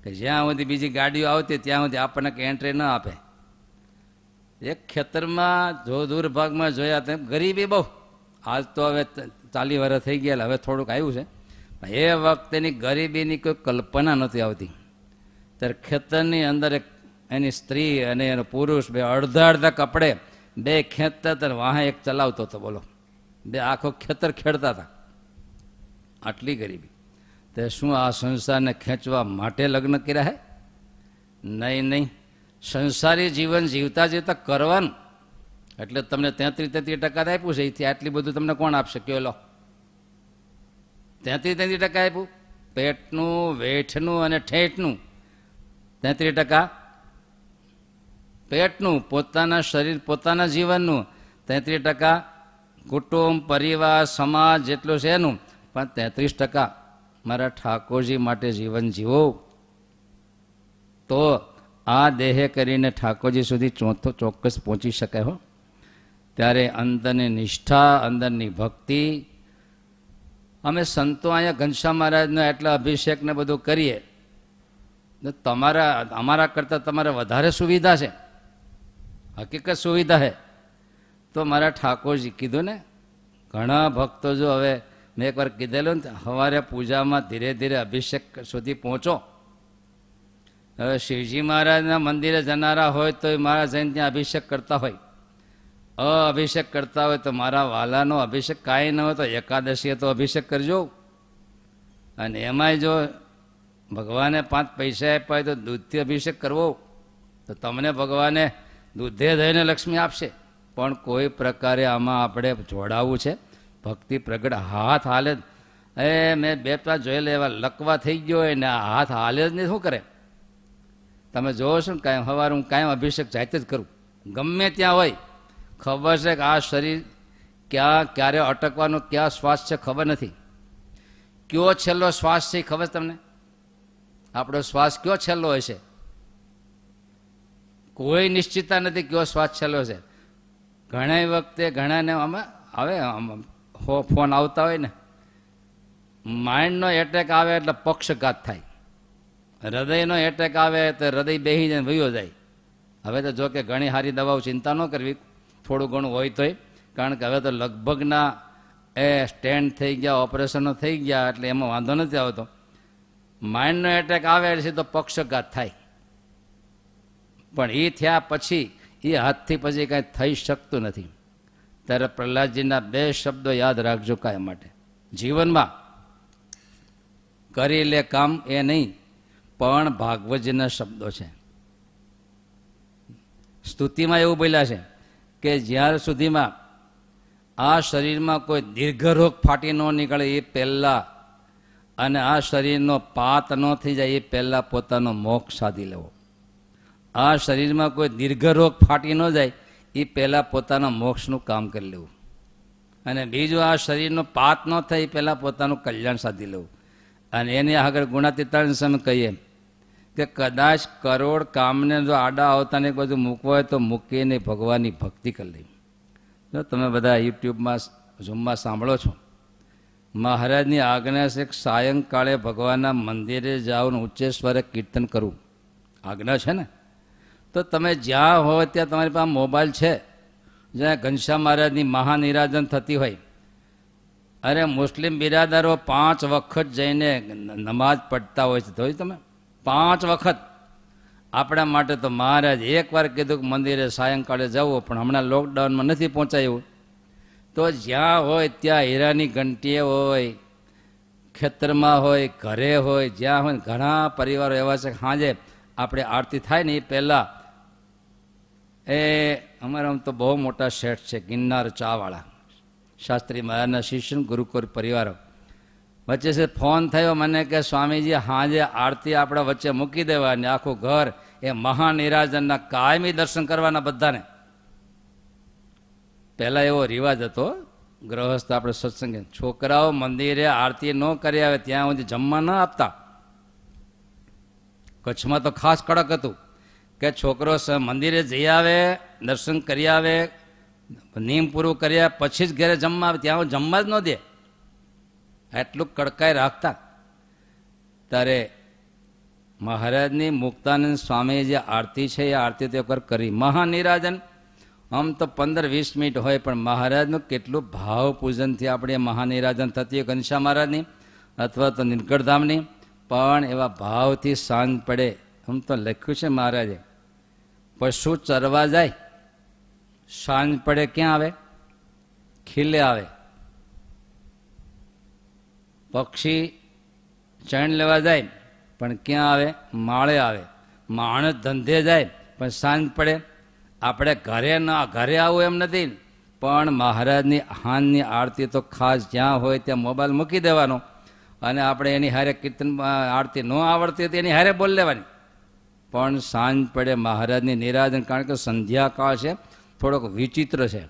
કે જ્યાં સુધી બીજી ગાડીઓ આવતી ત્યાં સુધી આપણને કંઈ એન્ટ્રી ન આપે. એક ખેતરમાં જો દૂર ભાગમાં જોયા તેમ ગરીબી બહુ. આજ તો હવે ચાલી વર્ષ થઈ ગયા હવે થોડુંક આવ્યું છે. એ વખતેની ગરીબીની કોઈ કલ્પના નહોતી આવતી. ત્યારે ખેતરની અંદર એક એની સ્ત્રી અને એનો પુરુષ બે અડધા અડધા કપડે બે ખેંચતા હતા વાહે એક ચલાવતો હતો બોલો. બે આખો ખેતર ખેડતા હતા. આટલી ગરીબી. તે શું આ સંસારને ખેંચવા માટે લગ્ન કર્યા હે? નહીં નહીં. સંસારી જીવન જીવતા જીવતા કરવાનું. એટલે તમને તેત્રીસ તેત્રીસ ટકા આપ્યું છે. એથી આટલી બધું તમને કોણ આપશે? કયો લો. તેત્રીસ તેત્રીસ ટકા આપ્યું. પેટનું, વેઠનું અને ઠેઠનું. તેત્રીસ ટકા. પેટનું, પોતાના શરીર, પોતાના જીવનનું. તેત્રીસ ટકા. કુટુંબ, પરિવાર, સમાજ જેટલું છે એનું. પણ તેત્રીસ ટકા મારા ઠાકોરજી માટે જીવન જીવો. તો આ દેહે કરીને ઠાકોરજી સુધી ચોથો ચોક્કસ પહોંચી શકાય હો. ત્યારે અંદરની નિષ્ઠા, અંદરની ભક્તિ અમે સંતો અહીંયા ઘનશ્યામ મહારાજનો એટલા અભિષેકને બધું કરીએ. તમારા, અમારા કરતાં તમારે વધારે સુવિધા છે. હકીકત સુવિધા છે. તો મારા ઠાકોરજી કીધું ને, ઘણા ભક્તો જો હવે મેં એકવાર કીધેલું ને, સવારે પૂજામાં ધીરે ધીરે અભિષેક સુધી પહોંચો. હવે શિવજી મહારાજના મંદિરે જનારા હોય તો એ મહારાજ જઈને અભિષેક કરતા હોય. અભિષેક કરતા હોય તો મારા વાલાનો અભિષેક કાંઈ ન હોય તો એકાદશીએ તો અભિષેક કરજો. અને એમાંય જો ભગવાને પાંચ પૈસા આપ્યા તો દૂધથી અભિષેક કરવો. તો તમને ભગવાને દૂધે દઈને લક્ષ્મી આપશે. પણ કોઈ પ્રકારે આમાં આપણે જોડાવવું છે. ભક્તિ પ્રગટ હાથ હાલે. જ એ મેં બે પાંચ જોયેલા એવા લકવા થઈ ગયો હોય ને આ હાથ હાલે જ નહીં, શું કરે? તમે જોવો છો ને કાંઈ સવારે હું કાંઈ અભિષેક જાતે જ કરું. ગમે ત્યાં હોય. ખબર છે કે આ શરીર ક્યાં, ક્યારે અટકવાનો, ક્યાં શ્વાસ છે ખબર નથી. કયો છેલ્લો શ્વાસ છે ખબર તમને? આપણો શ્વાસ કયો છેલ્લો છે? કોઈ નિશ્ચિતતા નથી કયો શ્વાસ છેલ્લો છે. ઘણા વખતે ઘણાને આમાં આવે ફોન આવતા હોય ને. માઇન્ડનો એટેક આવે એટલે પક્ષઘાત થાય. હૃદયનો એટેક આવે તો હૃદય બેહીને વયો જાય. હવે તો જો કે ઘણી સારી દવાઓ ચિંતા ન કરવી. થોડું ઘણું હોય તોય. કારણ કે હવે તો લગભગના એ સ્ટેન્ડ થઈ ગયા, ઓપરેશનો થઈ ગયા, એટલે એમાં વાંધો નથી આવતો. માઇન્ડનો એટેક આવે એટલે સીધો પક્ષઘાત થાય. પણ એ થયા પછી એ હાથથી પછી કાંઈ થઈ શકતું નથી. ત્યારે પ્રહલાદજીના બે શબ્દો યાદ રાખજો કાંઈ માટે. જીવનમાં કરી લે કામ એ નહીં, પણ ભાગવતજીના શબ્દો છે. સ્તુતિમાં એવું બોલ્યા છે કે જ્યાર સુધીમાં આ શરીરમાં કોઈ દીર્ઘરોગ ફાટી ન નીકળે એ પહેલાં અને આ શરીરનો પાત ન થઈ જાય એ પહેલાં પોતાનો મોક્ષ સાધી લેવો. આ શરીરમાં કોઈ દીર્ઘરોગ ફાટી ન જાય એ પહેલાં પોતાના મોક્ષનું કામ કરી લેવું. અને બીજું, આ શરીરનો પાત ન થાય એ પહેલાં પોતાનું કલ્યાણ સાધી લેવું. અને એની આગળ ગુણાતીતાની સામે કહીએ. કે કદાચ કરોડ કામને જો આડા આવતાને એક બધું મૂકવા હોય તો મૂકીને ભગવાનની ભક્તિ કરી લેવી જો તમે બધા યુટ્યુબમાં ઝૂમમાં સાંભળો છો, મહારાજની આજ્ઞા છે સાયંકાળે ભગવાનના મંદિરે જાઓ ને ઉચ્ચે સ્વરે કીર્તન કરવું આજ્ઞા છે ને? તો તમે જ્યાં હોય ત્યાં તમારી પાસે મોબાઈલ છે. જ્યાં ઘનશ્યામ મહારાજની મહાનિરાજન થતી હોય. અરે મુસ્લિમ બિરાદરો પાંચ વખત જઈને નમાઝ પડતા હોય છે. જોયું તમે? પાંચ વખત. આપણા માટે તો મહારાજ એકવાર કીધું કે મંદિરે સાયંકાળે જવું, પણ હમણાં લોકડાઉનમાં નથી પહોંચાયું. તો જ્યાં હોય ત્યાં હીરાની ઘંટીએ હોય, ખેતરમાં હોય, ઘરે હોય, જ્યાં હોય, ઘણા પરિવારો એવા છે સાંજે આપણે આરતી થાય ને એ પહેલાં એ અમારા આમ તો બહુ મોટા શેઠ છે, ગિરનાર ચાવાળા. શાસ્ત્રી મહારાજના શિષ્ય ગુરુકુળ પરિવારો. વચ્ચે ફોન થયો, મને કે, સ્વામીજી, હાજે આરતી આપણા વચ્ચે મૂકી દેવાની. આખું ઘર એ મહાનિરાજનના કાયમી દર્શન કરવાના બધાને. પહેલાં એવો રિવાજ હતો, ગ્રહસ્થ આપણે સત્સંગે છોકરાઓ મંદિરે આરતી ન કરી આવે, ત્યાં સુધી જમવા ન આપતા. કચ્છમાં તો ખાસ કડક હતું કે છોકરો મંદિરે જઈ આવે, દર્શન કરી આવે, નિયમ પૂરું કર્યા, પછી જ ઘરે જમવા આવે, ત્યાં જમવા જ ન દે. એટલું કડકાઈ રાખતા. ત્યારે મહારાજની મુક્તાનંદ સ્વામી જે આરતી છે, એ આરતી તે એકવાર કરી. મહાનિરાજન, આમ તો પંદર વીસ મિનિટ હોય, પણ મહારાજનું કેટલું ભાવ પૂજનથી આપણે મહાનિરાજન થતી. હોય ઘનશ્યામ મહારાજની અથવા તો નીલકંઠધામની, પણ એવા ભાવથી સાંજ પડે. આમ તો લખ્યું છે મહારાજે પશુ ચરવા જાય? સાંજ પડે, ક્યાં આવે? ખીલે આવે. પક્ષી ચણ લેવા જાય, પણ ક્યાં આવે? માળે આવે. માણસ ધંધે જાય, પણ સાંજ પડે. આપણે ઘરે ના, ઘરે આવું એમ નથી. પણ મહારાજની હાનની આરતી તો ખાસ જ્યાં હોય ત્યાં મોબાઈલ મૂકી દેવાનો. અને આપણે એની હારે કીર્તન આરતી ન આવડતી હતી એની હારે બોલ લેવાની. પણ સાંજ પડે મહારાજની નિરાજન, કારણ કે સંધ્યાકાળ છે, થોડોક વિચિત્ર છે.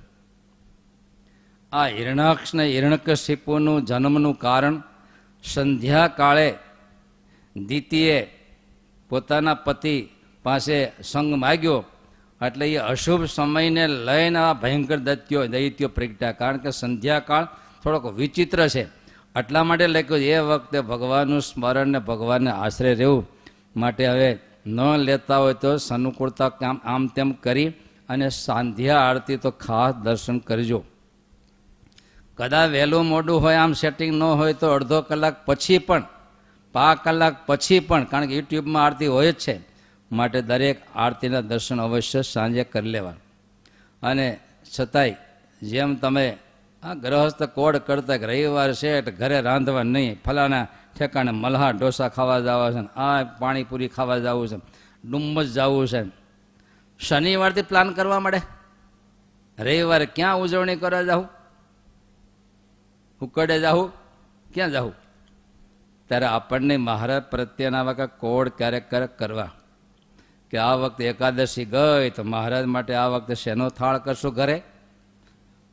આ હિરણાક્ષ ને હિરણકશિપુનું જન્મનું કારણ સંધ્યાકાળે દીતીએ પોતાના પતિ પાસે સંગ માગ્યો. એટલે એ અશુભ સમયને લઈને આ ભયંકર દત્યો દૈત્યો પ્રગટ્યા. કારણ કે સંધ્યાકાળ થોડોક વિચિત્ર છે. એટલા માટે લખ્યું એ વખતે ભગવાનનું સ્મરણ ને ભગવાનને આશરે રહેવું માટે હવે ન લેતા હોય તો સનુકૂળતા આમ તેમ કરી અને સાંધ્યા આરતી તો ખાસ દર્શન કરજો. કદાચ વહેલું મોડું હોય, આમ સેટિંગ ન હોય તો અડધો કલાક પછી પણ, પા કલાક પછી પણ, કારણ કે યુટ્યુબમાં આરતી હોય જ છે, માટે દરેક આરતીના દર્શન અવશ્ય સાંજે કરી લેવા અને છતાંય, જેમ તમે, આ ગ્રહસ્થ કોડ કરતા રવિવાર છે ઘરે રાંધવા નહીં ફલાના ઠેકાણે મલ્હાર ઢોસા ખાવા જવા છે આ પાણીપુરી ખાવા જવું છે ડુમ્મસ જવું છે, શનિવારથી પ્લાન કરવા માંડે રવિવારે ક્યાં ઉજવણી કરવા જાઉં? ઉકડે જાઉં? ક્યાં જાઉં? ત્યારે આપણને મહારાજ પ્રત્યેના વખત કોડ ક્યારેક ક્યારેક કરવા કે આ વખતે એકાદશી ગઈ તો મહારાજ માટે આ વખતે શેનો થાળ કરશું ઘરે?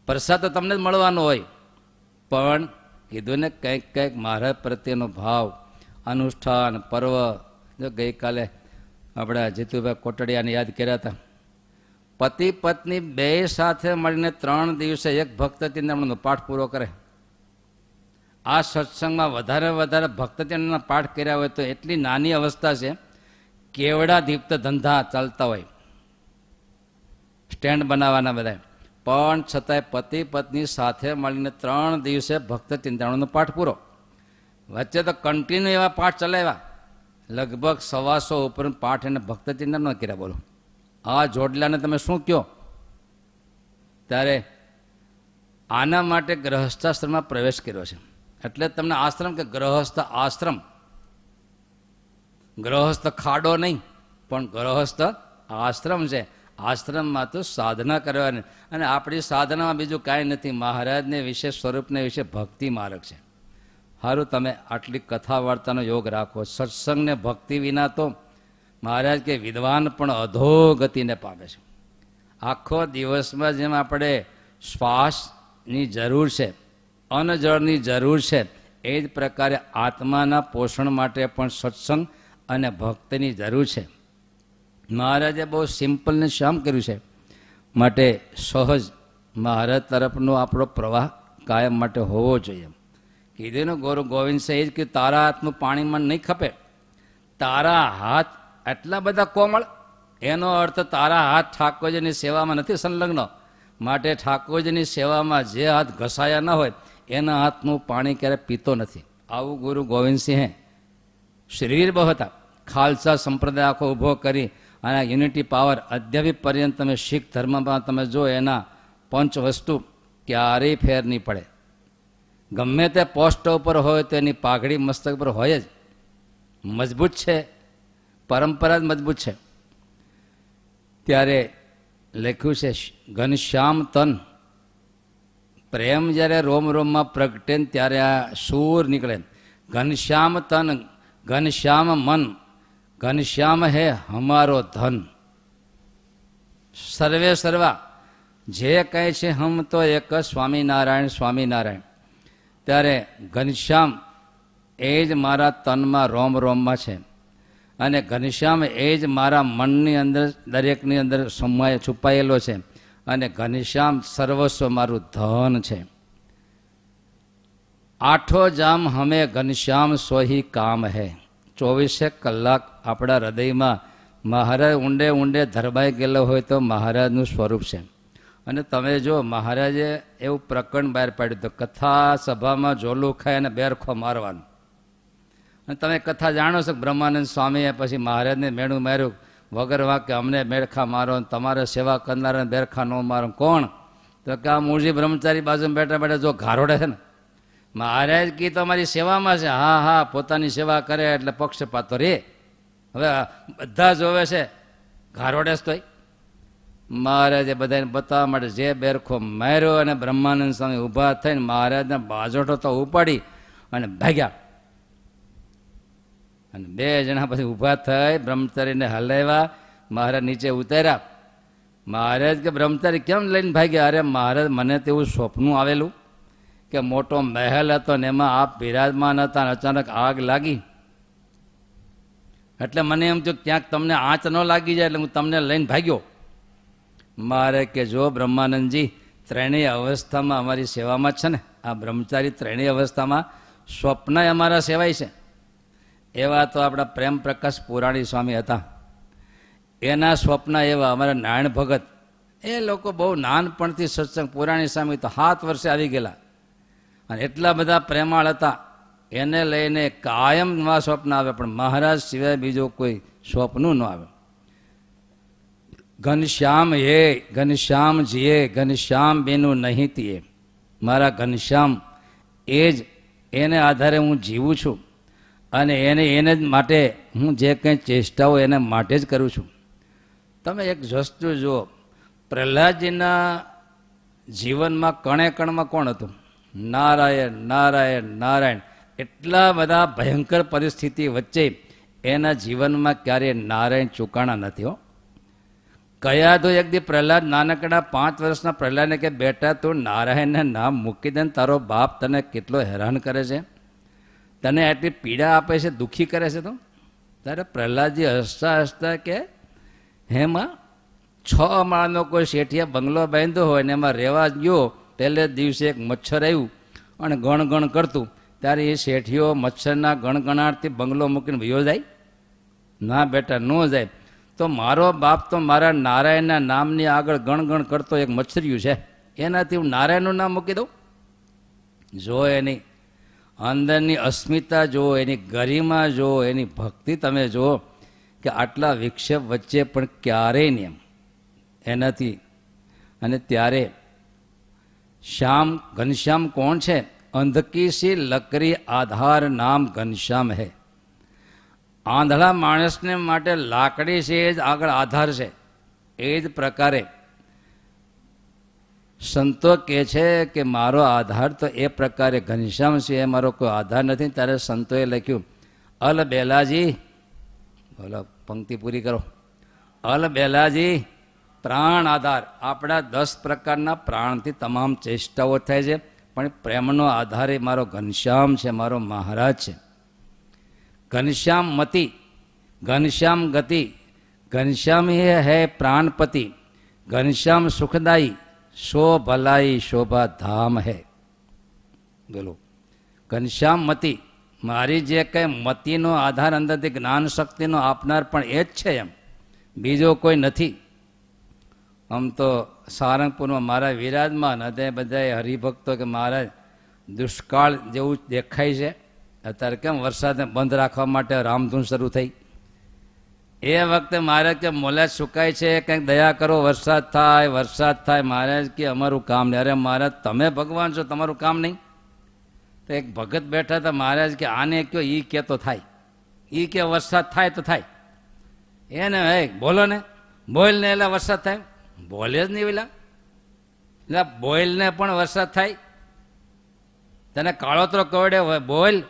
પ્રસાદ તો તમને જ મળવાનો હોય. પણ કીધું ને કંઈક કંઈક મહારાજ પ્રત્યેનો ભાવ, અનુષ્ઠાન પર્વ જો ગઈકાલે આપણા જીતુભાઈ કોટડિયાને યાદ કર્યા હતા. પતિ પત્ની બે સાથે મળીને ત્રણ દિવસે એક ભક્ત ચિંતામણનો પાઠ પૂરો કરે. આ સત્સંગમાં વધારે વધારે ભક્તજનના પાઠ કર્યા હોય તો એટલી નાની અવસ્થા છે, કેવડા દીપ્ત ધંધા ચાલતા હોય. સ્ટેન્ડ બનાવવાના બધા પણ છતાંય પતિ પત્ની સાથે મળીને ત્રણ દિવસે ભક્ત ચિંતામણનો પાઠ પૂરો. વચ્ચે તો કન્ટિન્યુ એવા પાઠ ચલાવ્યા. લગભગ સવાસો ઉપર પાઠ એને ભક્ત ચિંતન ન કર્યા, બોલો. આ જોડલાને તમે શું કહો? ત્યારે આના માટે ગ્રહસ્થાશ્રમમાં પ્રવેશ કર્યો છે. એટલે તમને આશ્રમ કે ગ્રહસ્થ આશ્રમ. ગ્રહસ્થ ખાડો નહીં, પણ ગ્રહસ્થ આશ્રમ છે. આશ્રમમાં તો સાધના કરવાની. અને આપણી સાધનામાં બીજું કાંઈ નથી. મહારાજને વિશે, સ્વરૂપને વિશે ભક્તિ માર્ગ છે. સારું તમે આટલી કથા વાર્તાનો યોગ રાખો. સત્સંગને ભક્તિ વિના તો મહારાજ કે વિદ્વાન પણ અધોગતિને પામે છે. આખો દિવસમાં જેમ આપણે શ્વાસની જરૂર છે અન્નજળની જરૂર છે, એ જ પ્રકારે આત્માના પોષણ માટે પણ સત્સંગ અને ભક્તની જરૂર છે. મહારાજે બહુ સિમ્પલ ને શ્યામ કર્યું છે. માટે સહજ મહારાજ તરફનો આપણો પ્રવાહ કાયમ માટે હોવો જોઈએ. કીધું ને ગોરુ ગોવિંદ એ જ કે, તારા હાથનું પાણીમાં નહીં ખપે. તારા હાથ એટલા બધા કોમળ. એનો અર્થ તારા હાથ ઠાકોરજીની સેવામાં નથી સંલગ્ન. માટે ઠાકોરજીની સેવામાં જે હાથ ઘસાયા ન હોય એના હાથનું પાણી ક્યારે પીતો નથી. આવું ગુરુ ગોવિંદસિંહે શરીર બહુ હતા ખાલસા સંપ્રદાય આખો ઊભો કરી અને યુનિટી પાવર અદ્યાવી પર્યંત તમે શીખ ધર્મમાં તમે જો એના પંચ વસ્તુ ક્યારેય ફેર નહીં પડે. ગમે તે પોસ્ટ ઉપર હોય તો એની પાઘડી મસ્તક પર હોય જ. મજબૂત છે. પરંપરા જ મજબૂત છે. ત્યારે લખ્યું છે ઘનશ્યામ તન પ્રેમ જ્યારે રોમ રોમમાં પ્રગટે ને ત્યારે આ સૂર નીકળે ઘનશ્યામ તન ઘનશ્યામ મન ઘનશ્યામ હે હમારો ધન. સર્વે સર્વા, જે કહે છે હમ તો એક સ્વામિનારાયણ સ્વામિનારાયણ. ત્યારે ઘનશ્યામ એ જ મારા તનમાં રોમ રોમમાં છે. અને ઘનશ્યામ એ જ મારા મનની અંદર, દરેકની અંદર સમાય છુપાયેલો છે. અને ઘનશ્યામ સર્વસ્વ મારું ધન છે. આઠો જામ હમે ઘનશ્યામ સોહી કામ હે. ચોવીસે કલાક આપણા હૃદયમાં મહારાજ ઊંડે ઊંડે ધરબાઈ ગયેલો હોય તો મહારાજનું સ્વરૂપ છે. અને તમે જો મહારાજે એવું પ્રકરણ બહાર પાડ્યું તો કથા સભામાં જોલું ખાય અને બેરખો મારવાનું. અને તમે કથા જાણો છો બ્રહ્માનંદ સ્વામીએ પછી મહારાજને મેળું માર્યું વગર વાંકે અમને બેડખા મારો ને તમારે સેવા કરનારાને બેરખા ન મારો. કોણ? તો કે આ મૂળજી બ્રહ્મચારી બાજુ બેઠા બેઠા જો ઘારોડે છે ને, મહારાજ કી તો અમારી સેવામાં છે. હા હા, પોતાની સેવા કરે એટલે પક્ષપાત તો રે. હવે બધા જોવે છે, ઘારોડે જ તોય. મહારાજે બધાને બતાવવા માટે જે બેરખો માર્યો અને બ્રહ્માનંદ સ્વામી ઊભા થઈને મહારાજને બાજોટો તો ઉપાડી અને ભાગ્યા. અને બે જણા પછી ઊભા થઈ બ્રહ્મચારીને હલાવ્યા. મહારાજ નીચે ઉતાર્યા. મહારાજ કે, બ્રહ્મચારી, કેમ લઈને ભાગ્યા? અરે, મહારાજ, મને તેવું સ્વપ્નું આવેલું કે મોટો મહેલ હતો ને એમાં આપ બિરાજમાન હતા અને અચાનક આગ લાગી. એટલે મને એમ થયું ક્યાંક તમને આંચ ન લાગી જાય એટલે હું તમને લઈને ભાગ્યો. મારે કે, જો બ્રહ્માનંદજી, ત્રણેય અવસ્થામાં અમારી સેવામાં છે ને. આ બ્રહ્મચારી ત્રણેય અવસ્થામાં સ્વપ્ન અમારા સેવાય છે. એવા તો આપણા પ્રેમ પ્રકાશ પુરાણી સ્વામી હતા. એના સ્વપ્ન એવા, અમારા નારાયણ ભગત. એ લોકો બહુ નાનપણથી સત્સંગ, પુરાણી સ્વામી તો સાત વર્ષે આવી ગયેલા. અને એટલા બધા પ્રેમાળ હતા. એને લઈને કાયમ નવા સ્વપ્ન આવે, પણ મહારાજ સિવાય બીજો કોઈ સ્વપ્નું ન આવે. ઘનશ્યામ હે ઘનશ્યામ જીએ ઘનશ્યામ બેનું નહીં તીએ. મારા ઘનશ્યામ એ જ, એને આધારે હું જીવું છું. અને એને એને જ માટે હું જે કંઈ ચેષ્ટાઓ એને માટે જ કરું છું. તમે એક વસ્તુ જુઓ. પ્રહલાદજીના જીવનમાં કણે કણમાં કોણ હતું? નારાયણ નારાયણ નારાયણ. એટલા બધા ભયંકર પરિસ્થિતિ વચ્ચે એના જીવનમાં ક્યારેય નારાયણ ચૂકાણા નથી હો. કયા તો એક દી પ્રહલાદ નાનકડા પાંચ વર્ષના પ્રહલાદને કે બેટા તું નારાયણને નામ મૂકી દે તારો બાપ તને કેટલો હેરાન કરે છે? તને આટલી પીડા આપે છે, દુઃખી કરે છે તો? ત્યારે પ્રહલાદજી હસતા હસતા કે, હેમાં છ માળનો કોઈ શેઠિયા બંગલો બાંધ્યો હોય ને એમાં રહેવા ગયો પહેલે દિવસે એક મચ્છર આવ્યું અને ગણ ગણ કરતું. ત્યારે એ શેઠીઓ મચ્છરના ગણગણાટથી બંગલો મૂકીને વયો જાય. ના બેટા, ન જાય. તો મારો બાપ તો મારા નારાયણના નામની આગળ ગણગણ કરતો એક મચ્છરિયું છે. એનાથી હું નારાયણનું નામ મૂકી દઉં? જો એની અંદરની અસ્મિતા જુઓ, એની ગરિમા જુઓ, એની ભક્તિ તમે જુઓ કે આટલા વિક્ષેપ વચ્ચે પણ ક્યારેય નહીં એનાથી અને ત્યારે શ્યામ ઘનશ્યામ કોણ છે? અંધકી સી લકરી આધાર નામ ઘનશ્યામ હે. આંધળા માણસને માટે લાકડી છે, એ જ આગળ આધાર છે. એ જ પ્રકારે સંતો કહે છે કે મારો આધાર તો એ પ્રકારે ઘનશ્યામ છે એ મારો કોઈ આધાર નથી, ત્યારે સંતોએ લખ્યું, અલ બેલાજી, બોલો, પંક્તિ પૂરી કરો, અલ બેલાજી, પ્રાણ આધાર. આપણા દસ પ્રકારના પ્રાણથી તમામ ચેષ્ટાઓ થાય છે, પણ પ્રેમનો આધાર એ મારો ઘનશ્યામ છે, મારો મહારાજ છે. ઘનશ્યામ મતિ, ઘનશ્યામ ગતિ, ઘનશ્યામ એ હૈ પ્રાણપતિ, ઘનશ્યામ સુખદાયી શો ભલાઈ શોભા ધામ હે બોલો ઘનશ્યામ મતી મારી જે કંઈ મતીનો આધાર અંદરથી જ્ઞાન શક્તિનો આપનાર પણ એ જ છે એમ. બીજો કોઈ નથી. આમ તો સારંગપુરમાં મારા વિરાજમાન હતા બધાએ હરિભક્તો કે મહારાજ, દુષ્કાળ જેવું દેખાય છે. અત્યારે કેમ વરસાદને બંધ રાખવા માટે રામધૂન શરૂ થઈ? એ વખતે મહારાજ કે મોલા સુકાય છે, કંઈક દયા કરો, વરસાદ થાય વરસાદ થાય. મહારાજ કે અમારું કામ નહીં. અરે મહારાજ તમે ભગવાન છો, તમારું કામ નહીં. તો એક ભગત બેઠા હતા મહારાજ કે આને કયો એ કે તો થાય. એ કે વરસાદ થાય તો થાય. એને હે, બોલો ને. બોલ ને એટલે વરસાદ થાય. બોલે જ નહીં પેલા. એટલે બોઇલને પણ વરસાદ થાય. તને કાળોતરો કવડે બોલ.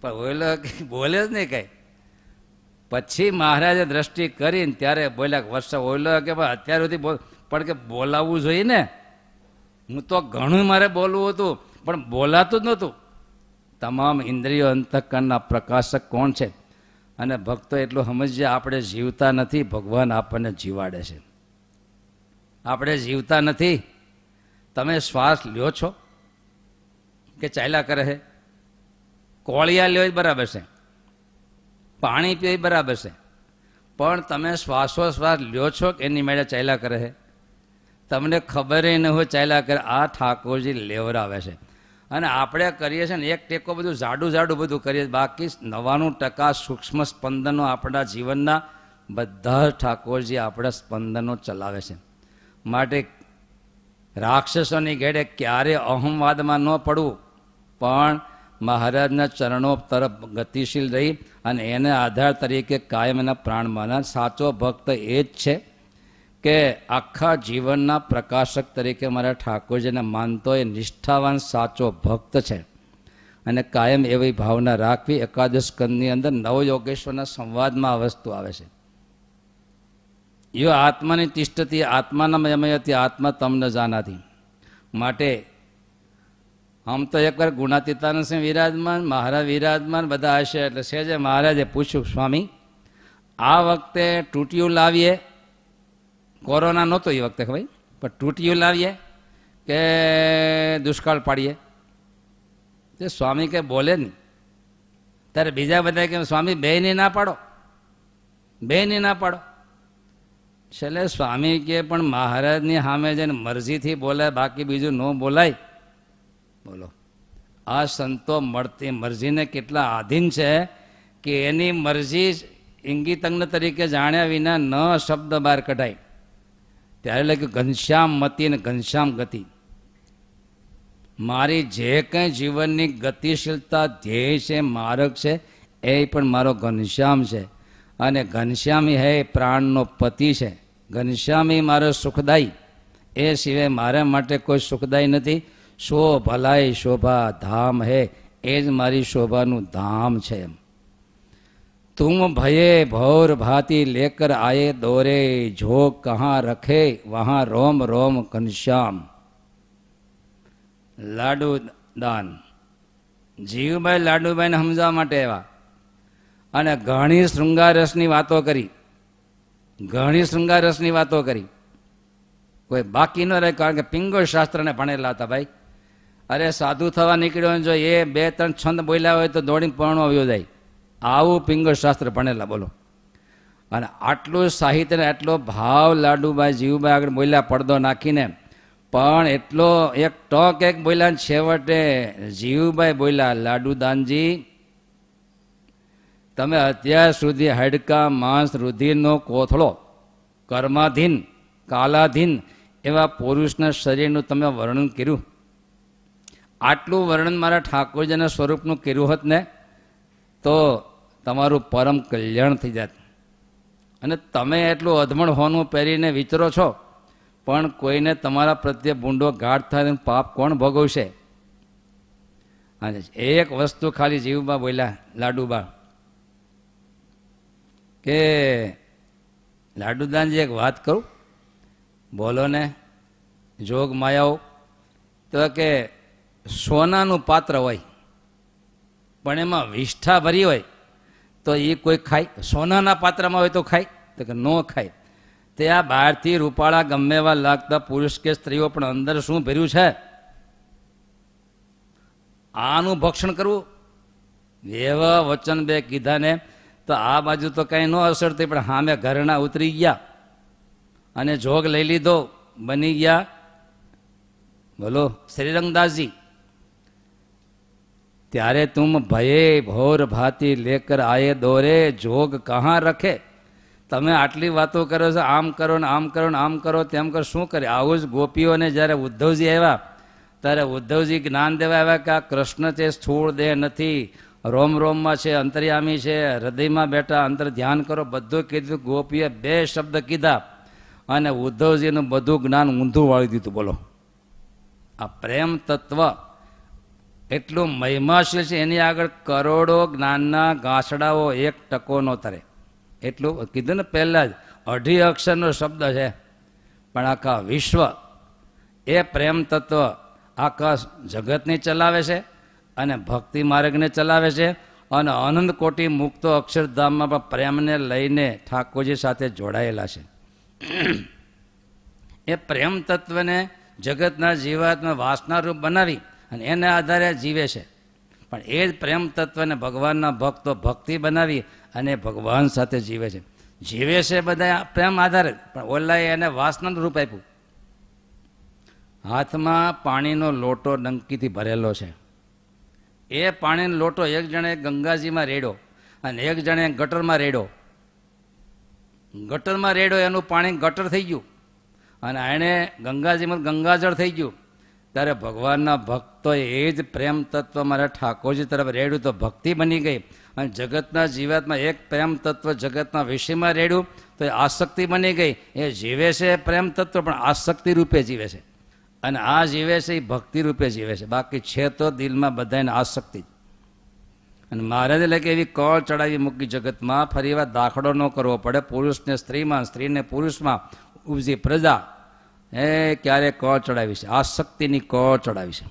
પણ બોલો બોલે જ નહીં કાંઈ. પછી મહારાજે દ્રષ્ટિ કરીને ત્યારે બોલ્યા વરસાદ ઓઈલો કે ભાઈ અત્યાર સુધી પણ કે બોલાવવું જોઈએ ને. હું તો ઘણું મારે બોલવું હતું, પણ બોલાતું જ નહોતું. તમામ ઇન્દ્રિયો અંતકરણના પ્રકાશક કોણ છે? અને ભક્તો એટલું સમજીએ આપણે જીવતા નથી, ભગવાન આપણને જીવાડે છે. આપણે જીવતા નથી. તમે શ્વાસ લ્યો છો? કે ચાલ્યા કરે છે? કોળિયા લ્યો જ બરાબર છે. પાણી પીએ બરાબર છે. પણ તમે શ્વાસોશ્વાસ લ્યો છો કે એની મેળે ચાલ્યા કરે છે? તમને ખબર ન હોય ચાલ્યા કરે, આ ઠાકોરજી લેવરાવે છે. અને આપણે કરીએ છીએ ને, એક ટેકો બધું જાડું જાડું બધું કરીએ બાકી નવ્વાણું ટકા સૂક્ષ્મ સ્પંદનો આપણા જીવનના બધા જ ઠાકોરજી આપણા સ્પંદનો ચલાવે છે. માટે રાક્ષસોની ઘેડે ક્યારે અહમવાદમાં ન પડવું? પણ મહારાજના ચરણો તરફ ગતિશીલ રહી અને એને આધાર તરીકે કાયમ એના પ્રાણમાના સાચો ભક્ત એ જ છે કે આખા જીવનના પ્રકાશક તરીકે મારા ઠાકોરજીને માનતો એ નિષ્ઠાવાન, સાચો ભક્ત છે. અને કાયમ એવી ભાવના રાખવી એકાદશ કંદની અંદર નવયોગેશ્વરના સંવાદમાં આ વસ્તુ આવે છે. યો આત્માની તિષ્ઠતી, આત્માના મયમયથી આત્મા તમને જાનાથી માટે આમ તો એકવાર ગુણાતીતાનંદ સિંહ વિરાજમાન? મહારાજ વિરાજમાન બધા હશે. એટલે છે જે મહારાજે પૂછ્યું, સ્વામી, આ વખતે ટૂટિયું લાવીએ? કોરોના નહોતો એ વખતે ભાઈ પણ ટૂટિયું લાવીએ કે દુષ્કાળ પાડીએ? તે સ્વામી કે, બોલે નહીં. ત્યારે બીજા બધા કે, સ્વામી બેની ના પાડો. બેની ના પાડો. છેલ્લે સ્વામી કે, પણ મહારાજની સામે જઈને મરજીથી બોલાય, બાકી બીજું ન બોલાય. બોલો. આ સંતો મળતી મરજીને કેટલા આધીન છે કે એની મરજી ઇંગિતજ્ઞ તરીકે જાણ્યા વિના ન શબ્દ બહાર કઢાય. ત્યારે લખ્યું ઘનશ્યામ મતી અને ઘનશ્યામ ગતિ. મારી જે કંઈ જીવનની ગતિશીલતા, ધ્યેય છે, માર્ગ છે, એ પણ મારો ઘનશ્યામ છે. અને ઘનશ્યામી હે પ્રાણનો પતિ છે. ઘનશ્યામી મારો સુખદાયી એ સિવાય મારા માટે કોઈ સુખદાયી નથી. શો ભલાઈ શોભા ધામ હે એ જ મારી શોભાનું ધામ છે એમ. તુમ ભયે ભૌર ભાતી લેકર આયે દોરે, જો કહા રખે વહાં રોમ રોમ ઘનશ્યામ. લાડુ દાન જીવભાઈ લાડુભાઈને સમજવા માટે એવા અને ઘણી શૃંગારસની વાતો કરી. ઘણી શૃંગારસની વાતો કરી. કોઈ બાકી ન રહે કારણ કે પિંગો શાસ્ત્રને ભણેલા હતા ભાઈ. અરે સાધુ થવા નીકળ્યો જો એ બે ત્રણ છંદ બોલ્યા હોય તો દોડીને પરણો આવ્યો જાય. આવું પિંગળ શાસ્ત્ર ભણેલા, બોલો. અને આટલું સાહિત્યને આટલો ભાવ લાડુભાઈ, જીવુભાઈ આગળ બોલ્યા, પડદો નાખીને. પણ એટલો એક ટોક એક બોલ્યા ને છેવટે જીવભાઈ બોલ્યા, લાડુદાનજી, તમે અત્યાર સુધી હાડકા, માંસ, રુધિરનો કોથળો, કર્માધીન, કાલાધીન એવા પુરુષના શરીરનું તમે વર્ણન કર્યું. આટલું વર્ણન મારા ઠાકોરજીના સ્વરૂપનું કર્યું હોત ને, તો તમારું પરમ કલ્યાણ થઈ જાત. અને તમે એટલું અધમણ હોનું પહેરીને વિચરો છો, પણ કોઈને તમારા પ્રત્યે ભૂંડો ગાઢ થાય પાપ કોણ ભોગવશે? એક વસ્તુ ખાલી જીવબા બોલ્યા, લાડુબા. કે લાડુદાનજી એક વાત કરું? બોલો ને, જોગ માયાઓ, તો કે સોનાનું પાત્ર હોય, પણ એમાં વિષ્ઠા ભરી હોય, તો એ કોઈ ખાય. સોનાના પાત્રમાં હોય તો ખાય, તો કે ન ખાય. તે આ બહારથી રૂપાળા ગમે એવા લાગતા પુરુષ કે સ્ત્રીઓ પણ અંદર શું ભર્યું છે? આનું ભક્ષણ કરવું. એવા વચન બે કીધા ને, તો આ બાજુ તો કંઈ ન અસર થઈ, પણ હા મેં ઘરના ઉતરી ગયા અને જોગ લઈ લીધો, બની ગયા. બોલો, શ્રીરંગદાસજી ત્યારે તુમ ભયે ભોર ભાતી લેકર આયે દોરે, જોગ કહાં રખે? તમે આટલી વાતો કરો છો, આમ કરો ને આમ કરો ને આમ કરો, તેમ કરો, શું કરે? આવું જ ગોપીઓને જ્યારે ઉદ્ધવજી આવ્યા, ત્યારે ઉદ્ધવજી જ્ઞાન દેવા આવ્યા કે આ કૃષ્ણ છે સ્થૂળ દેહ નથી, રોમ રોમમાં છે, અંતર્યામી છે, હૃદયમાં બેઠા અંતર ધ્યાન કરો, બધું કીધું, ગોપીએ બે શબ્દ કીધા અને ઉદ્ધવજીનું બધું જ્ઞાન ઊંધું વાળી દીધું, બોલો. આ પ્રેમ તત્વ એટલું મહિમાશીલ છે, એની આગળ કરોડો જ્ઞાનના ગાંસડાઓ એક ટકો નો તરે. એટલું કીધું ને પહેલાં જ, અઢી અક્ષરનો શબ્દ છે. પણ આખા વિશ્વ એ પ્રેમ તત્વ આખા જગતને ચલાવે છે અને ભક્તિ માર્ગને ચલાવે છે અને અનંત કોટી મુક્તો અક્ષરધામમાં પણ પ્રેમને લઈને ઠાકોરજી સાથે જોડાયેલા છે. એ પ્રેમ તત્વને જગતના જીવાત્મા વાસનારૂપ બનાવી અને એના આધારે જીવે છે. પણ એ જ પ્રેમ તત્વને ભગવાનના ભક્તો ભક્તિ બનાવી અને ભગવાન સાથે જીવે છે. જીવે છે બધા પ્રેમ આધારે, પણ ઓલાએ એને વાસનાનું રૂપ આપ્યું. હાથમાં પાણીનો લોટો ડંકીથી ભરેલો છે. એ પાણીનો લોટો એક જણે ગંગાજીમાં રેડો અને એક જણે ગટરમાં રેડો ગટરમાં રેડો એનું પાણી ગટર થઈ ગયું. અને એણે ગંગાજીમાં ગંગાજળ થઈ ગયું. ત્યારે ભગવાનના ભક્તો એ જ પ્રેમ તત્વ મારા ઠાકોરજી તરફ રેડ્યું તો ભક્તિ બની ગઈ. અને જગતના જીવાતમાં એક પ્રેમ તત્વ જગતના વિષયમાં રેડ્યું તો એ આસક્તિ બની ગઈ. એ જીવે છે પ્રેમ તત્વ, પણ આસક્તિ રૂપે જીવે છે. અને આ જીવે છે એ ભક્તિ રૂપે જીવે છે. બાકી છે તો દિલમાં બધાને આસક્તિ. અને મહારાજે લખે એવી કળ ચડાવી મૂકી જગતમાં ફરી વાર દાખલો ન કરવો પડે. પુરુષને સ્ત્રીમાં સ્ત્રીને પુરુષમાં ઉપજી પ્રજા એ ક્યારે કળ ચડાવી છે? આસક્તિની કળ ચડાવી છે.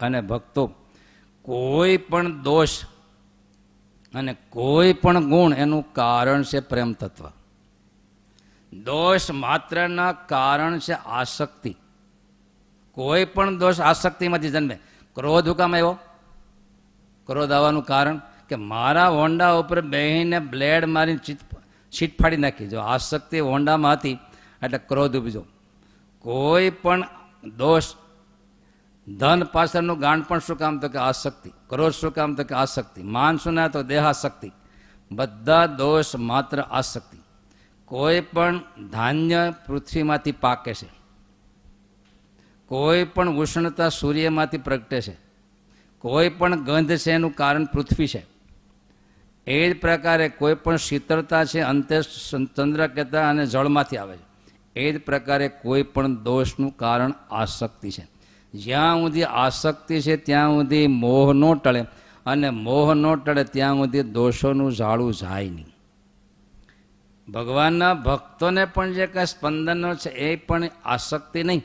અને ભક્તો, કોઈ પણ દોષ અને કોઈ પણ ગુણ એનું કારણ છે પ્રેમ તત્વ. દોષ માત્રના કારણ છે આસક્તિ. કોઈ પણ દોષ આસક્તિમાંથી જન્મે. ક્રોધ હુકામ આવ્યો? ક્રોધ આવવાનું કારણ કે મારા હોન્ડા ઉપર બેહીને બ્લેડ મારીને ચીટ ફાડી નાખી. જો આસક્તિ હોન્ડામાં હતી, એટલે ક્રોધ ઉપજો કોઈ પણ દોષ, ધન પાછળનું ગાંડ પણ શું કામ? તો કે આસક્તિ. ક્રોધ શું કામ? તો કે આસક્તિ. માન શું ના તો દેહાશક્તિ બધા દોષ માત્ર આસક્તિ. કોઈ પણ ધાન્ય પૃથ્વીમાંથી પાકે છે. કોઈ પણ ઉષ્ણતા સૂર્યમાંથી પ્રગટે છે. કોઈ પણ ગંધ છે એનું કારણ પૃથ્વી છે. એ જ પ્રકારે કોઈ પણ શીતળતા છે, અંતે ચંદ્ર કહેતા અને જળમાંથી આવે છે. એ જ પ્રકારે કોઈ પણ દોષનું કારણ આસક્તિ છે. જ્યાં સુધી આસક્તિ છે, ત્યાં સુધી મોહ ન ટળે અને મોહ ન ટળે ત્યાં સુધી દોષોનું ઝાડું જાય નહીં. ભગવાનના ભક્તોને પણ જે કાંઈ સ્પંદનો છે, એ પણ આસક્તિ નહીં,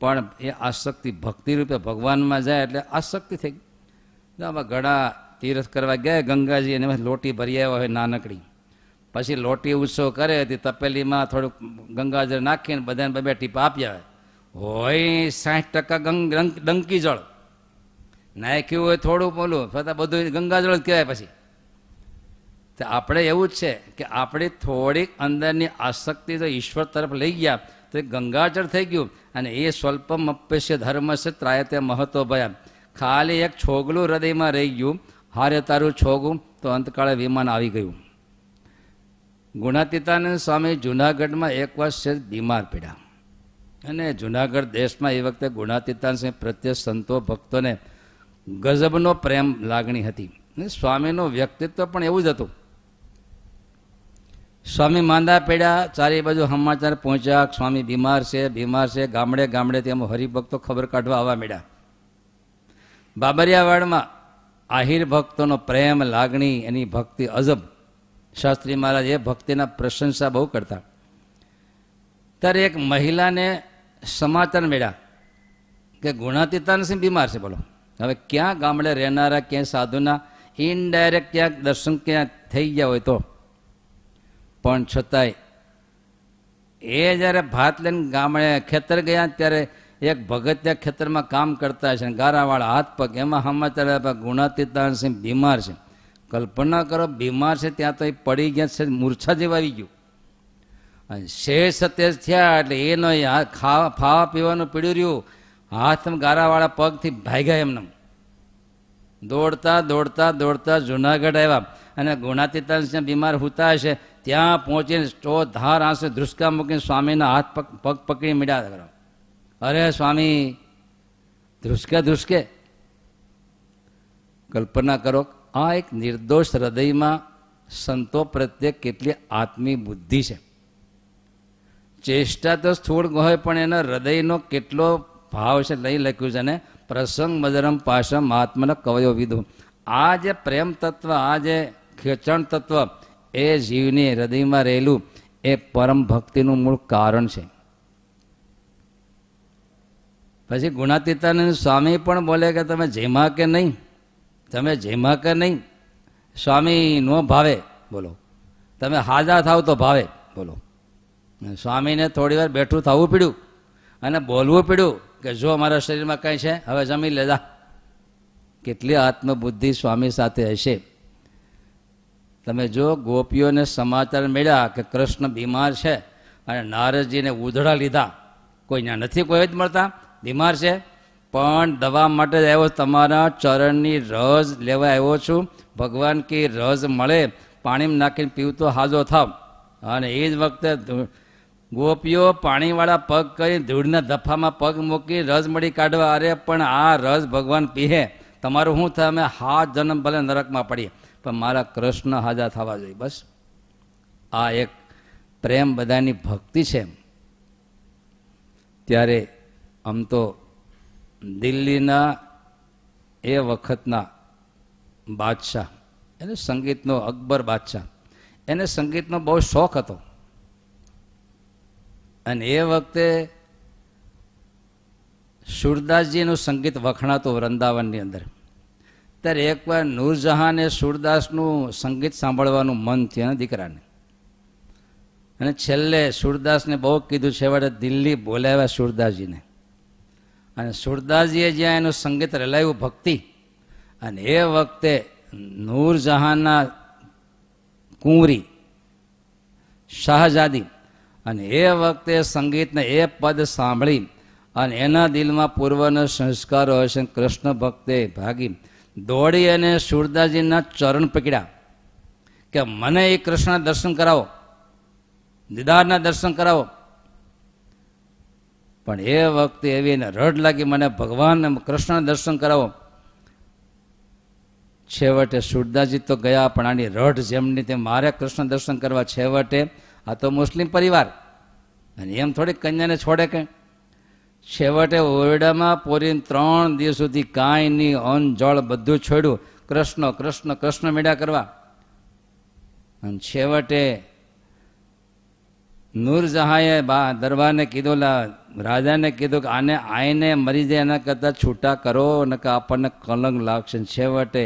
પણ એ આસક્તિ ભક્તિ રૂપે ભગવાનમાં જાય એટલે આસક્તિ થઈ ગઈ. આમાં ઘડા તીર્થ કરવા ગયા, ગંગાજી અને લોટી ભરી આવ્યા હોય નાનકડી. પછી લોટી ઉત્સવ કરે તે તપેલીમાં થોડુંક ગંગાજળ નાખીને બધાને બે બે ટીપા આપ્યા હોય. સાઠ ટકા ગંગ ડંકી જળ. નાખ્યું હોય થોડું બોલું છતાં બધું ગંગાજળ જ કહેવાય પછી. તો આપણે એવું જ છે કે આપણી થોડીક અંદરની આસક્તિ તો ઈશ્વર તરફ લઈ ગયા, તો એ ગંગાજળ થઈ ગયું અને એ સ્વલ્પમ અપેશ્ય ધર્મ છે ત્રાયતે મહત્વ ભયા. ખાલી એક છોગલું હૃદયમાં રહી ગયું, હારે તારું છોગું, તો અંતકાળે વિમાન આવી ગયું. ગુણાતીતાનંદ સ્વામી જુનાગઢમાં એક વર્ષ છે બીમાર પડ્યા અને જુનાગઢ દેશમાં એ વખતે ગુણાતીતાન સિંહ પ્રત્યે સંતો ભક્તોને ગજબનો પ્રેમ લાગણી હતી. સ્વામીનું વ્યક્તિત્વ પણ એવું જ હતું. સ્વામી માંદા પડ્યા ચારે બાજુ સમાચાર પહોંચ્યા, સ્વામી બીમાર છે બીમાર છે, ગામડે ગામડે તેમાં હરિભક્તો ખબર કાઢવા આવવા મળ્યા બાબરિયાવાડમાં આહિર ભક્તોનો પ્રેમ, લાગણી, એની ભક્તિ અજબ શાસ્ત્રી મહારાજ એ ભક્તિના પ્રશંસા બહુ કરતા. ત્યારે એક મહિલાને સમાચાર મળ્યા કે ગુણાતીતાનસિંહ બીમાર છે, બોલો. હવે ક્યાં ગામડે રહેનારા ક્યાંય સાધુના ઇનડાયરેક્ટ ક્યાંક દર્શન ક્યાં થઈ ગયા હોય તો. પણ છતાંય એ જ્યારે ભાત લઈને ગામડે ખેતર ગયા ત્યારે એક ભગત ખેતરમાં કામ કરતા છે ગારાવાળા હાથ પગ, એમાં સમાચાર ગુણાતીતાનસિંહ બીમાર છે. કલ્પના કરો, બીમાર છે ત્યાં તો એ પડી ગયા છે, મૂર્છા જેવા આવી ગયું. અને શેષ તેજ થયા એટલે એનો ખાવા ખાવા પીવાનું પીડ્યું રહ્યું. હાથમાં ગારાવાળા પગથી ભાગ્યા એમને. દોડતા દોડતા દોડતા જુનાગઢ આવ્યા. અને ગુણાતીતાંશ બીમાર હોતા હશે, ત્યાં પહોંચીને સ્ટો ધાર આંસુ ધ્રુસકા મૂકીને સ્વામીના હાથ પગ પગ પકડી મળ્યા કરો અરે સ્વામી, ધ્રુસકે ધ્રુસકે. કલ્પના કરો આ એક નિર્દોષ હૃદયમાં સંતો પ્રત્યે કેટલી આત્મી બુદ્ધિ છે. ચેષ્ટા તો સ્થૂળ હોય, પણ એના હૃદયનો કેટલો ભાવ છે લઈ લખ્યું છે ને? પ્રસંગ મદરમ પાશમ આત્મન કવયો વિધુ આ જે પ્રેમ તત્વ, આ જે ખેંચણ તત્વ, એ જીવની હૃદયમાં રહેલું, એ પરમ ભક્તિનું મૂળ કારણ છે. પછી ગુણાતીતાનંદ સ્વામી પણ બોલે કે તમે જેમાં કે નહીં તમે જેમાં કે નહીં, સ્વામી નો ભાવે, બોલો. તમે હાજા થાવ તો ભાવે, બોલો. સ્વામીને થોડી વાર બેઠું થવું પડ્યું અને બોલવું પડ્યું કે જો મારા શરીરમાં કંઈ છે, હવે જમી લેજા. કેટલી આત્મબુદ્ધિ સ્વામી સાથે હશે. તમે જો ગોપીઓને સમાચાર મળ્યા કે કૃષ્ણ બીમાર છે અને નારદજીને ઉધડા લીધા કોઈ ત્યાં નથી, કોઈ જ મળતા. બીમાર છે? પણ દવા માટે જ આવ્યો તમારા ચરણની રસ લેવા આવ્યો છું. ભગવાન કે રસ મળે. પાણીમાં નાખીને પીવું તો હાજો થાવ. અને એ જ વખતે ગોપીઓ પાણીવાળા પગ કરી ધૂળના દફામાં પગ મૂકી રસ મળી કાઢવા. અરે, પણ આ રસ ભગવાન પીહે. તમારું શું થાય? અમે હાથ જન્મ ભલે નરકમાં પડીએ. પણ મારા કૃષ્ણ હાજા થવા જોઈએ. બસ. આ એક પ્રેમ બધાની ભક્તિ છે. ત્યારે આમ તો દિલ્હીના એ વખતના બાદશાહ, એને સંગીતનો અકબર બાદશાહ, એને સંગીતનો બહુ શોખ હતો. અને એ વખતે સુરદાસજીનું સંગીત વખણાતું વૃંદાવનની અંદર. ત્યારે એકવાર નૂરજહાને સુરદાસનું સંગીત સાંભળવાનું મન થયું એના દીકરાને. અને છેલ્લે સુરદાસને બહુ કીધું, છેવટે દિલ્હી બોલાવ્યા સુરદાસજીને. અને સુરદાસજીએ જ્યાં એનું સંગીત રલાવ્યું ભક્તિ, અને એ વખતે નૂરજહાંના કુંવરી શાહજાદી અને એ વખતે સંગીતને એ પદ સાંભળી, અને એના દિલમાં પૂર્વનો સંસ્કારો હશે કૃષ્ણ ભક્તે ભાગી, દોડી અને સુરદાસજીના ચરણ પકડ્યા, કે મને એ કૃષ્ણ દર્શન કરાવો, દીદારના દર્શન કરાવો પણ એ વખતે એવી એને રડ લાગી, મને ભગવાન કૃષ્ણ દર્શન કરાવો. છેવટે સુરદાસજી તો ગયા, પણ આની રઢ જેમની તેમ મારે કૃષ્ણ દર્શન કરવા છેવટે, આ તો મુસ્લિમ પરિવાર. અને એમ થોડીક કન્યાને છોડે કે છેવટે ઓરડામાં પોરીને ત્રણ દિવસ સુધી કાંઈ નહીં, અન્ન, જળ બધું છોડ્યું. કૃષ્ણ કૃષ્ણ કૃષ્ણ મેળા કરવા. અને છેવટે નૂરજહાંએ બા દરબારને કીધું રાજાને કીધું કે આને આઈને મરી જાય, એના કરતાં છૂટા કરો, ને કે આપણને કલંક લાગશે. છેવટે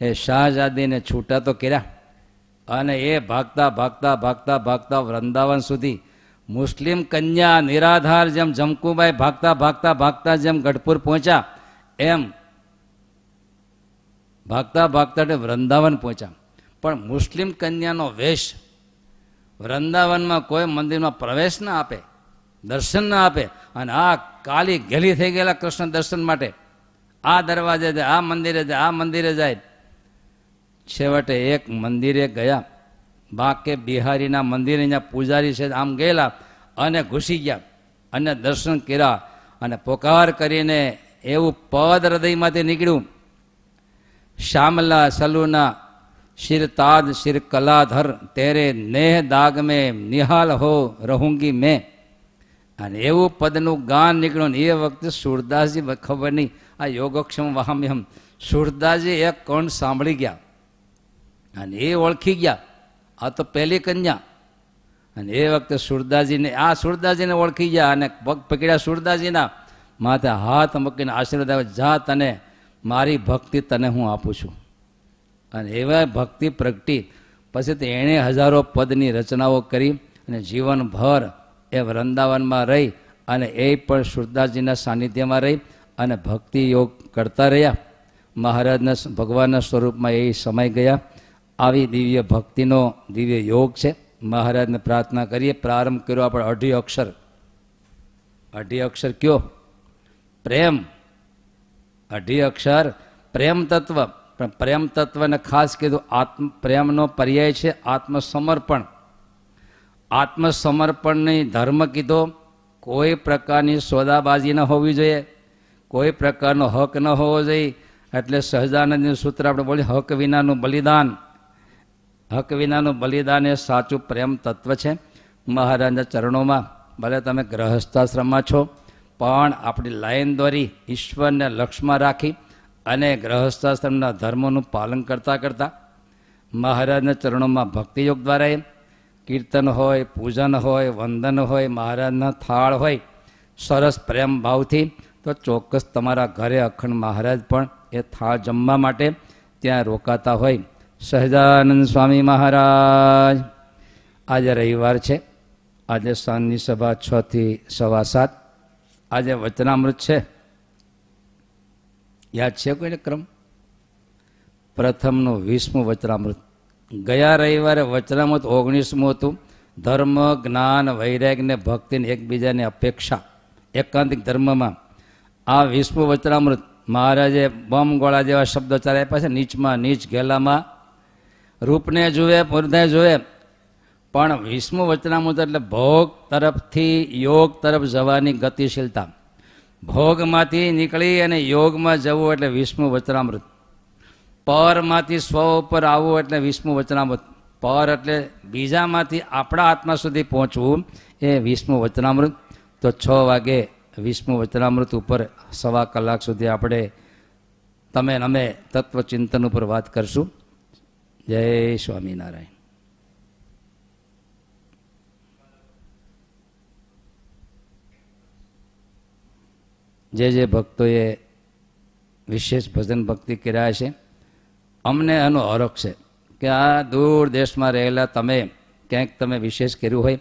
એ શાહજાદીને છૂટા તો કર્યા. અને એ ભાગતા ભાગતા ભાગતા ભાગતા વૃંદાવન સુધી મુસ્લિમ કન્યા નિરાધાર જેમ જમકુબાઈ ભાગતા ભાગતા ભાગતા જેમ ગઢપુર પહોંચ્યા, એમ ભાગતા ભાગતા વૃંદાવન પહોંચ્યા. પણ મુસ્લિમ કન્યાનો વેશ વૃંદાવનમાં કોઈ મંદિરમાં પ્રવેશ ના આપે, દર્શન ના આપે, અને આ કાલી ગેલી થઈ ગયેલા કૃષ્ણ દર્શન માટે આ દરવાજે જાય આ મંદિરે જાય આ મંદિરે જાય. છેવટે એક મંદિરે ગયા. બાકે બિહારીના મંદિરે અહીંયા પૂજારી છે, આમ ગયેલા અને ઘૂસી ગયા અને દર્શન કર્યા અને પોકાર કરીને એવું પદ હૃદયમાંથી નીકળ્યું. શ્યામલા, સલુના શિર તાજ, શિર કલાધર, તેરે નેહ દાગ મેં નિહાલ હો રહુંગી મેં. અને એવું પદનું ગાન નીકળ્યું ને એ વખતે સુરદાસજી ખબર નહીં. આ યોગક્ષમ વાહમ્યમ સુરદાસજી એક કોણ સાંભળી ગયા. અને એ ઓળખી ગયા. આ તો પહેલી કન્યા. અને એ વખતે સુરદાસજીને આ સુરદાસજીને ઓળખી ગયા અને પગ પકડ્યા સુરદાસજીના માથે હાથ મૂકીને આશીર્વાદ આવે જા તને, મારી ભક્તિ તને હું આપું છું. અને એવા ભક્તિ પ્રગટી. પછી તો એણે હજારો પદની રચનાઓ કરી અને જીવનભર એ વૃંદાવનમાં રહી અને એ પણ સુરદાસજીના સાનિધ્યમાં રહી અને ભક્તિ યોગ કરતા રહ્યા. મહારાજના ભગવાનના સ્વરૂપમાં એ સમય ગયા. આવી દિવ્ય ભક્તિનો દિવ્ય યોગ છે. મહારાજને પ્રાર્થના કરીએ. પ્રારંભ કર્યો આપણે અઢી અક્ષર. અઢી અક્ષર કયો? પ્રેમ. અઢી અક્ષર. પ્રેમ તત્વ. પણ પ્રેમ તત્વને ખાસ કીધું આત્મ, પ્રેમનો પર્યાય છે, આત્મસમર્પણ. આત્મસમર્પણની ધર્મ કીધો, કોઈ પ્રકારની સોદાબાજી ન હોવી જોઈએ, કોઈ પ્રકારનો હક ન હોવો જોઈએ. એટલે સહજાનંદનું સૂત્ર આપણે બોલીએ હક વિનાનું બલિદાન. હક વિનાનું બલિદાન એ સાચું પ્રેમ તત્વ છે. મહારાજના ચરણોમાં, ભલે તમે ગ્રહસ્થાશ્રમમાં છો, પણ આપણી લાઈન દોરી ઈશ્વરને લક્ષ્યમાં રાખી અને ગ્રહસ્થાશ્રમના ધર્મોનું પાલન કરતાં કરતાં મહારાજના ચરણોમાં ભક્તિયોગ દ્વારા કીર્તન હોય, પૂજન હોય, વંદન હોય, મહારાજના થાળ હોય, સરસ પ્રેમ ભાવથી તો ચોક્કસ તમારા ઘરે અખંડ મહારાજ પણ એ થાળ જમવા માટે ત્યાં રોકાતા હોય. સહજાનંદ સ્વામી મહારાજ, આજે રવિવાર છે. આજે સાંજની સભા છ થી સવા સાત. આજે વચનામૃત છે. યાદ છે કોઈને ક્રમ? પ્રથમનું વીસમું વચનામૃત. ગયા રવિવારે વચનામૃત ઓગણીસમું હતું. ધર્મ, જ્ઞાન, વૈરાગ્ય ને ભક્તિને એકબીજાની અપેક્ષા. એકાંતિક ધર્મમાં. આ વીસમું વચનામૃત મહારાજે બમ ગોળા જેવા શબ્દો ચાલે પાસે નીચમાં નીચ, ગેલામાં. રૂપને જુએ પૂર્ધે જુએ. પણ વીસમું વચનામૃત એટલે ભોગ તરફથી યોગ તરફ જવાની ગતિશીલતા. ભોગમાંથી નીકળી અને યોગમાં જવું એટલે વિષ્ણુ વચનામૃત. પરમાંથી સ્વ ઉપર આવવું એટલે વિષ્ણુ વચનામૃત. પર એટલે બીજામાંથી આપણા આત્મા સુધી પહોંચવું એ વિષ્ણુ વચનામૃત. તો છ વાગે વિષ્ણુ વચનામૃત ઉપર સવા કલાક સુધી આપણે તમે અમે તત્વચિંતન ઉપર વાત કરશું. જય સ્વામિનારાયણ. જે જે ભક્તોએ વિશેષ ભજન ભક્તિ કર્યા છે, અમને એનો હરખ છે કે આ દૂર દેશમાં રહેલા તમે, ક્યાંક તમે વિશેષ કર્યું હોય.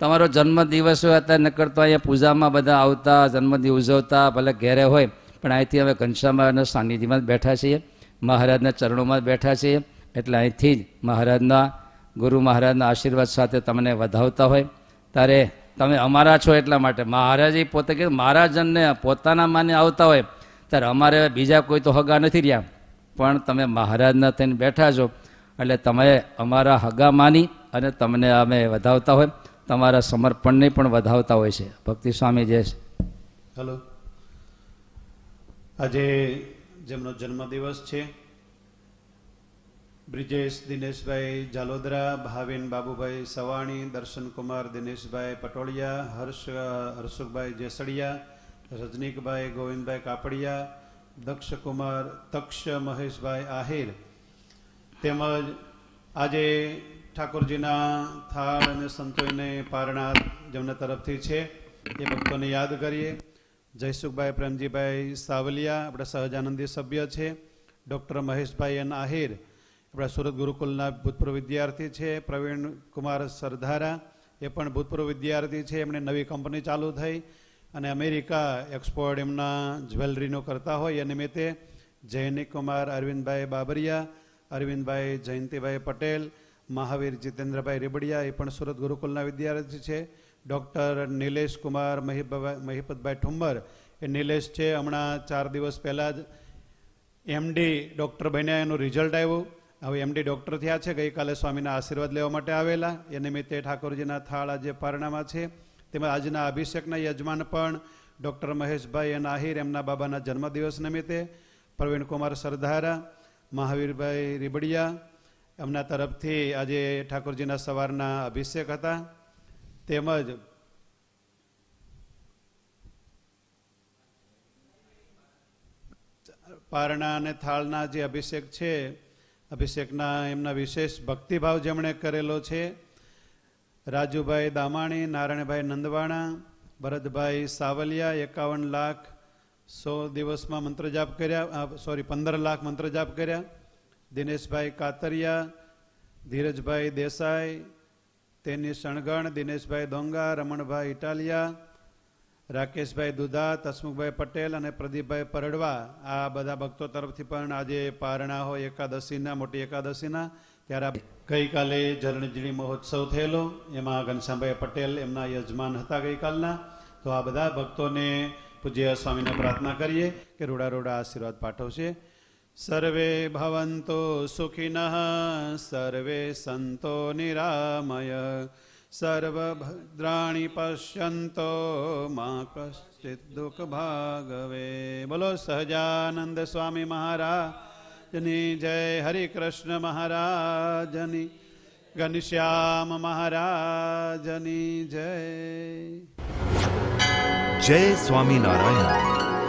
તમારો જન્મદિવસ હોય અત્યારે નકરતો અહીંયા પૂજામાં બધા આવતા, જન્મદિવસ ઉજવતા, ભલે ઘેરે હોય, પણ અહીંથી હવે ઘનશ્યામના જ બેઠા છીએ. મહારાજના ચરણોમાં જ બેઠા છીએ. એટલે અહીંથી જ મહારાજના, ગુરુ મહારાજના આશીર્વાદ સાથે તમને વધાવતા હોય. ત્યારે તમે અમારા છો એટલા માટે. મહારાજે પોતે કીધું મહારાજનને પોતાના માને આવતા હોય, ત્યારે અમારે બીજા કોઈ તો હગા નથી રહ્યા. પણ તમે મહારાજના થઈને બેઠા છો, એટલે તમે અમારા હગા માની અને તમને અમે વધાવતા હોય. તમારા સમર્પણને પણ વધાવતા હોય છે. ભક્તિ સ્વામી જે છે હલો. આજે જેમનો જન્મદિવસ છે બ્રિજેશ દિનેશભાઈ જાલોદરા, ભાવિન બાબુભાઈ સવાણી દર્શનકુમાર દિનેશભાઈ પટોળિયા, હર્ષ, હર્ષુખભાઈ જેસડિયા, રજનીકભાઈ ગોવિંદભાઈ કાપડિયા દક્ષકુમાર તક્ષ મહેશભાઈ આહિર. તેમજ આજે ઠાકોરજીના થાળ અને સંતોને પારણા જેમના તરફથી છે, એ ભક્તોને યાદ કરીએ. જયસુખભાઈ પ્રેમજીભાઈ સાવલિયા, આપણા સહજાનંદી સભ્ય છે, ડૉક્ટર મહેશભાઈ એન આહિર આપણા સુરત ગુરુકુલના ભૂતપૂર્વ વિદ્યાર્થી છે, પ્રવીણ કુમાર સરધારા. એ પણ ભૂતપૂર્વ વિદ્યાર્થી છે, એમણે નવી કંપની ચાલુ થઈ અને અમેરિકા એક્સપોર્ટ એમના જ્વેલરીનો કરતા હોય એ નિમિત્તે જૈનિક કુમાર, અરવિંદભાઈ બાબરિયા, અરવિંદભાઈ જયંતિભાઈ પટેલ, મહાવીર જીતેન્દ્રભાઈ રેબડિયા એ પણ સુરત ગુરુકુલના વિદ્યાર્થી છે. ડૉક્ટર નિલેશ કુમાર મહિપભાઈ મહિપતભાઈ ઠુમ્મર એ નિલેશ છે. હમણાં ચાર દિવસ પહેલાં જ એમડી ડૉક્ટર બન્યા, એનું રિઝલ્ટ આવ્યું. હવે એમડી ડૉક્ટર થયા છે, ગઈકાલે સ્વામીના આશીર્વાદ લેવા માટે આવેલા. એ નિમિત્તે ઠાકોરજીના થાળ આજે પારણામાં છે. તેમજ આજના અભિષેકના યજમાન પણ ડૉક્ટર મહેશભાઈ એન આહિર એમના બાબાના જન્મદિવસ નિમિત્તે પ્રવીણકુમાર સરદારા મહાવીરભાઈ રીબડિયા એમના તરફથી આજે ઠાકોરજીના સવારના અભિષેક હતા. તેમજ પારણા અને થાળના જે અભિષેક છે અભિષેકના એમના વિશેષ ભક્તિભાવ જેમણે કરેલો છે. રાજુભાઈ દામાણી, નારાયણભાઈ નંદવાણા, ભરતભાઈ સાવલિયા એકાવન લાખ સો દિવસમાં મંત્ર જાપ કર્યા સોરી પંદર લાખ મંત્ર જાપ કર્યા. દિનેશભાઈ કાતરિયા, ધીરજભાઈ દેસાઈ, તેની શણગણ દિનેશભાઈ દોંગા, રમણભાઈ ઇટાલિયા રાકેશભાઈ દુધા, તસમુખભાઈ પટેલ અને પ્રદીપભાઈ પરડવા, આ બધા ભક્તો તરફથી પણ આજે પારણા હોય એકાદશીના, મોટી એકાદશીના, ત્યારે ગઈકાલે જરણજીણી મહોત્સવ થયેલો. એમાં ઘનશ્યામભાઈ પટેલ એમના યજમાન હતા ગઈકાલના. તો આ બધા ભક્તોને પૂજ્ય સ્વામીને પ્રાર્થના કરીએ કે રૂડા રૂડા આશીર્વાદ પાઠવશે. સર્વે ભવંતો સુખિનઃ, સર્વે સંતો નિરામય. સર્વભદ્રાણી પશ્યંતો મા કશ્ચિત દુઃખ ભાગવે બોલો સહજાનંદ સ્વામી મહારાજની જય હરિકૃષ્ણ મહારાજની ઘનશ્યામ મહારાજની જય જય સ્વામિનારાયણ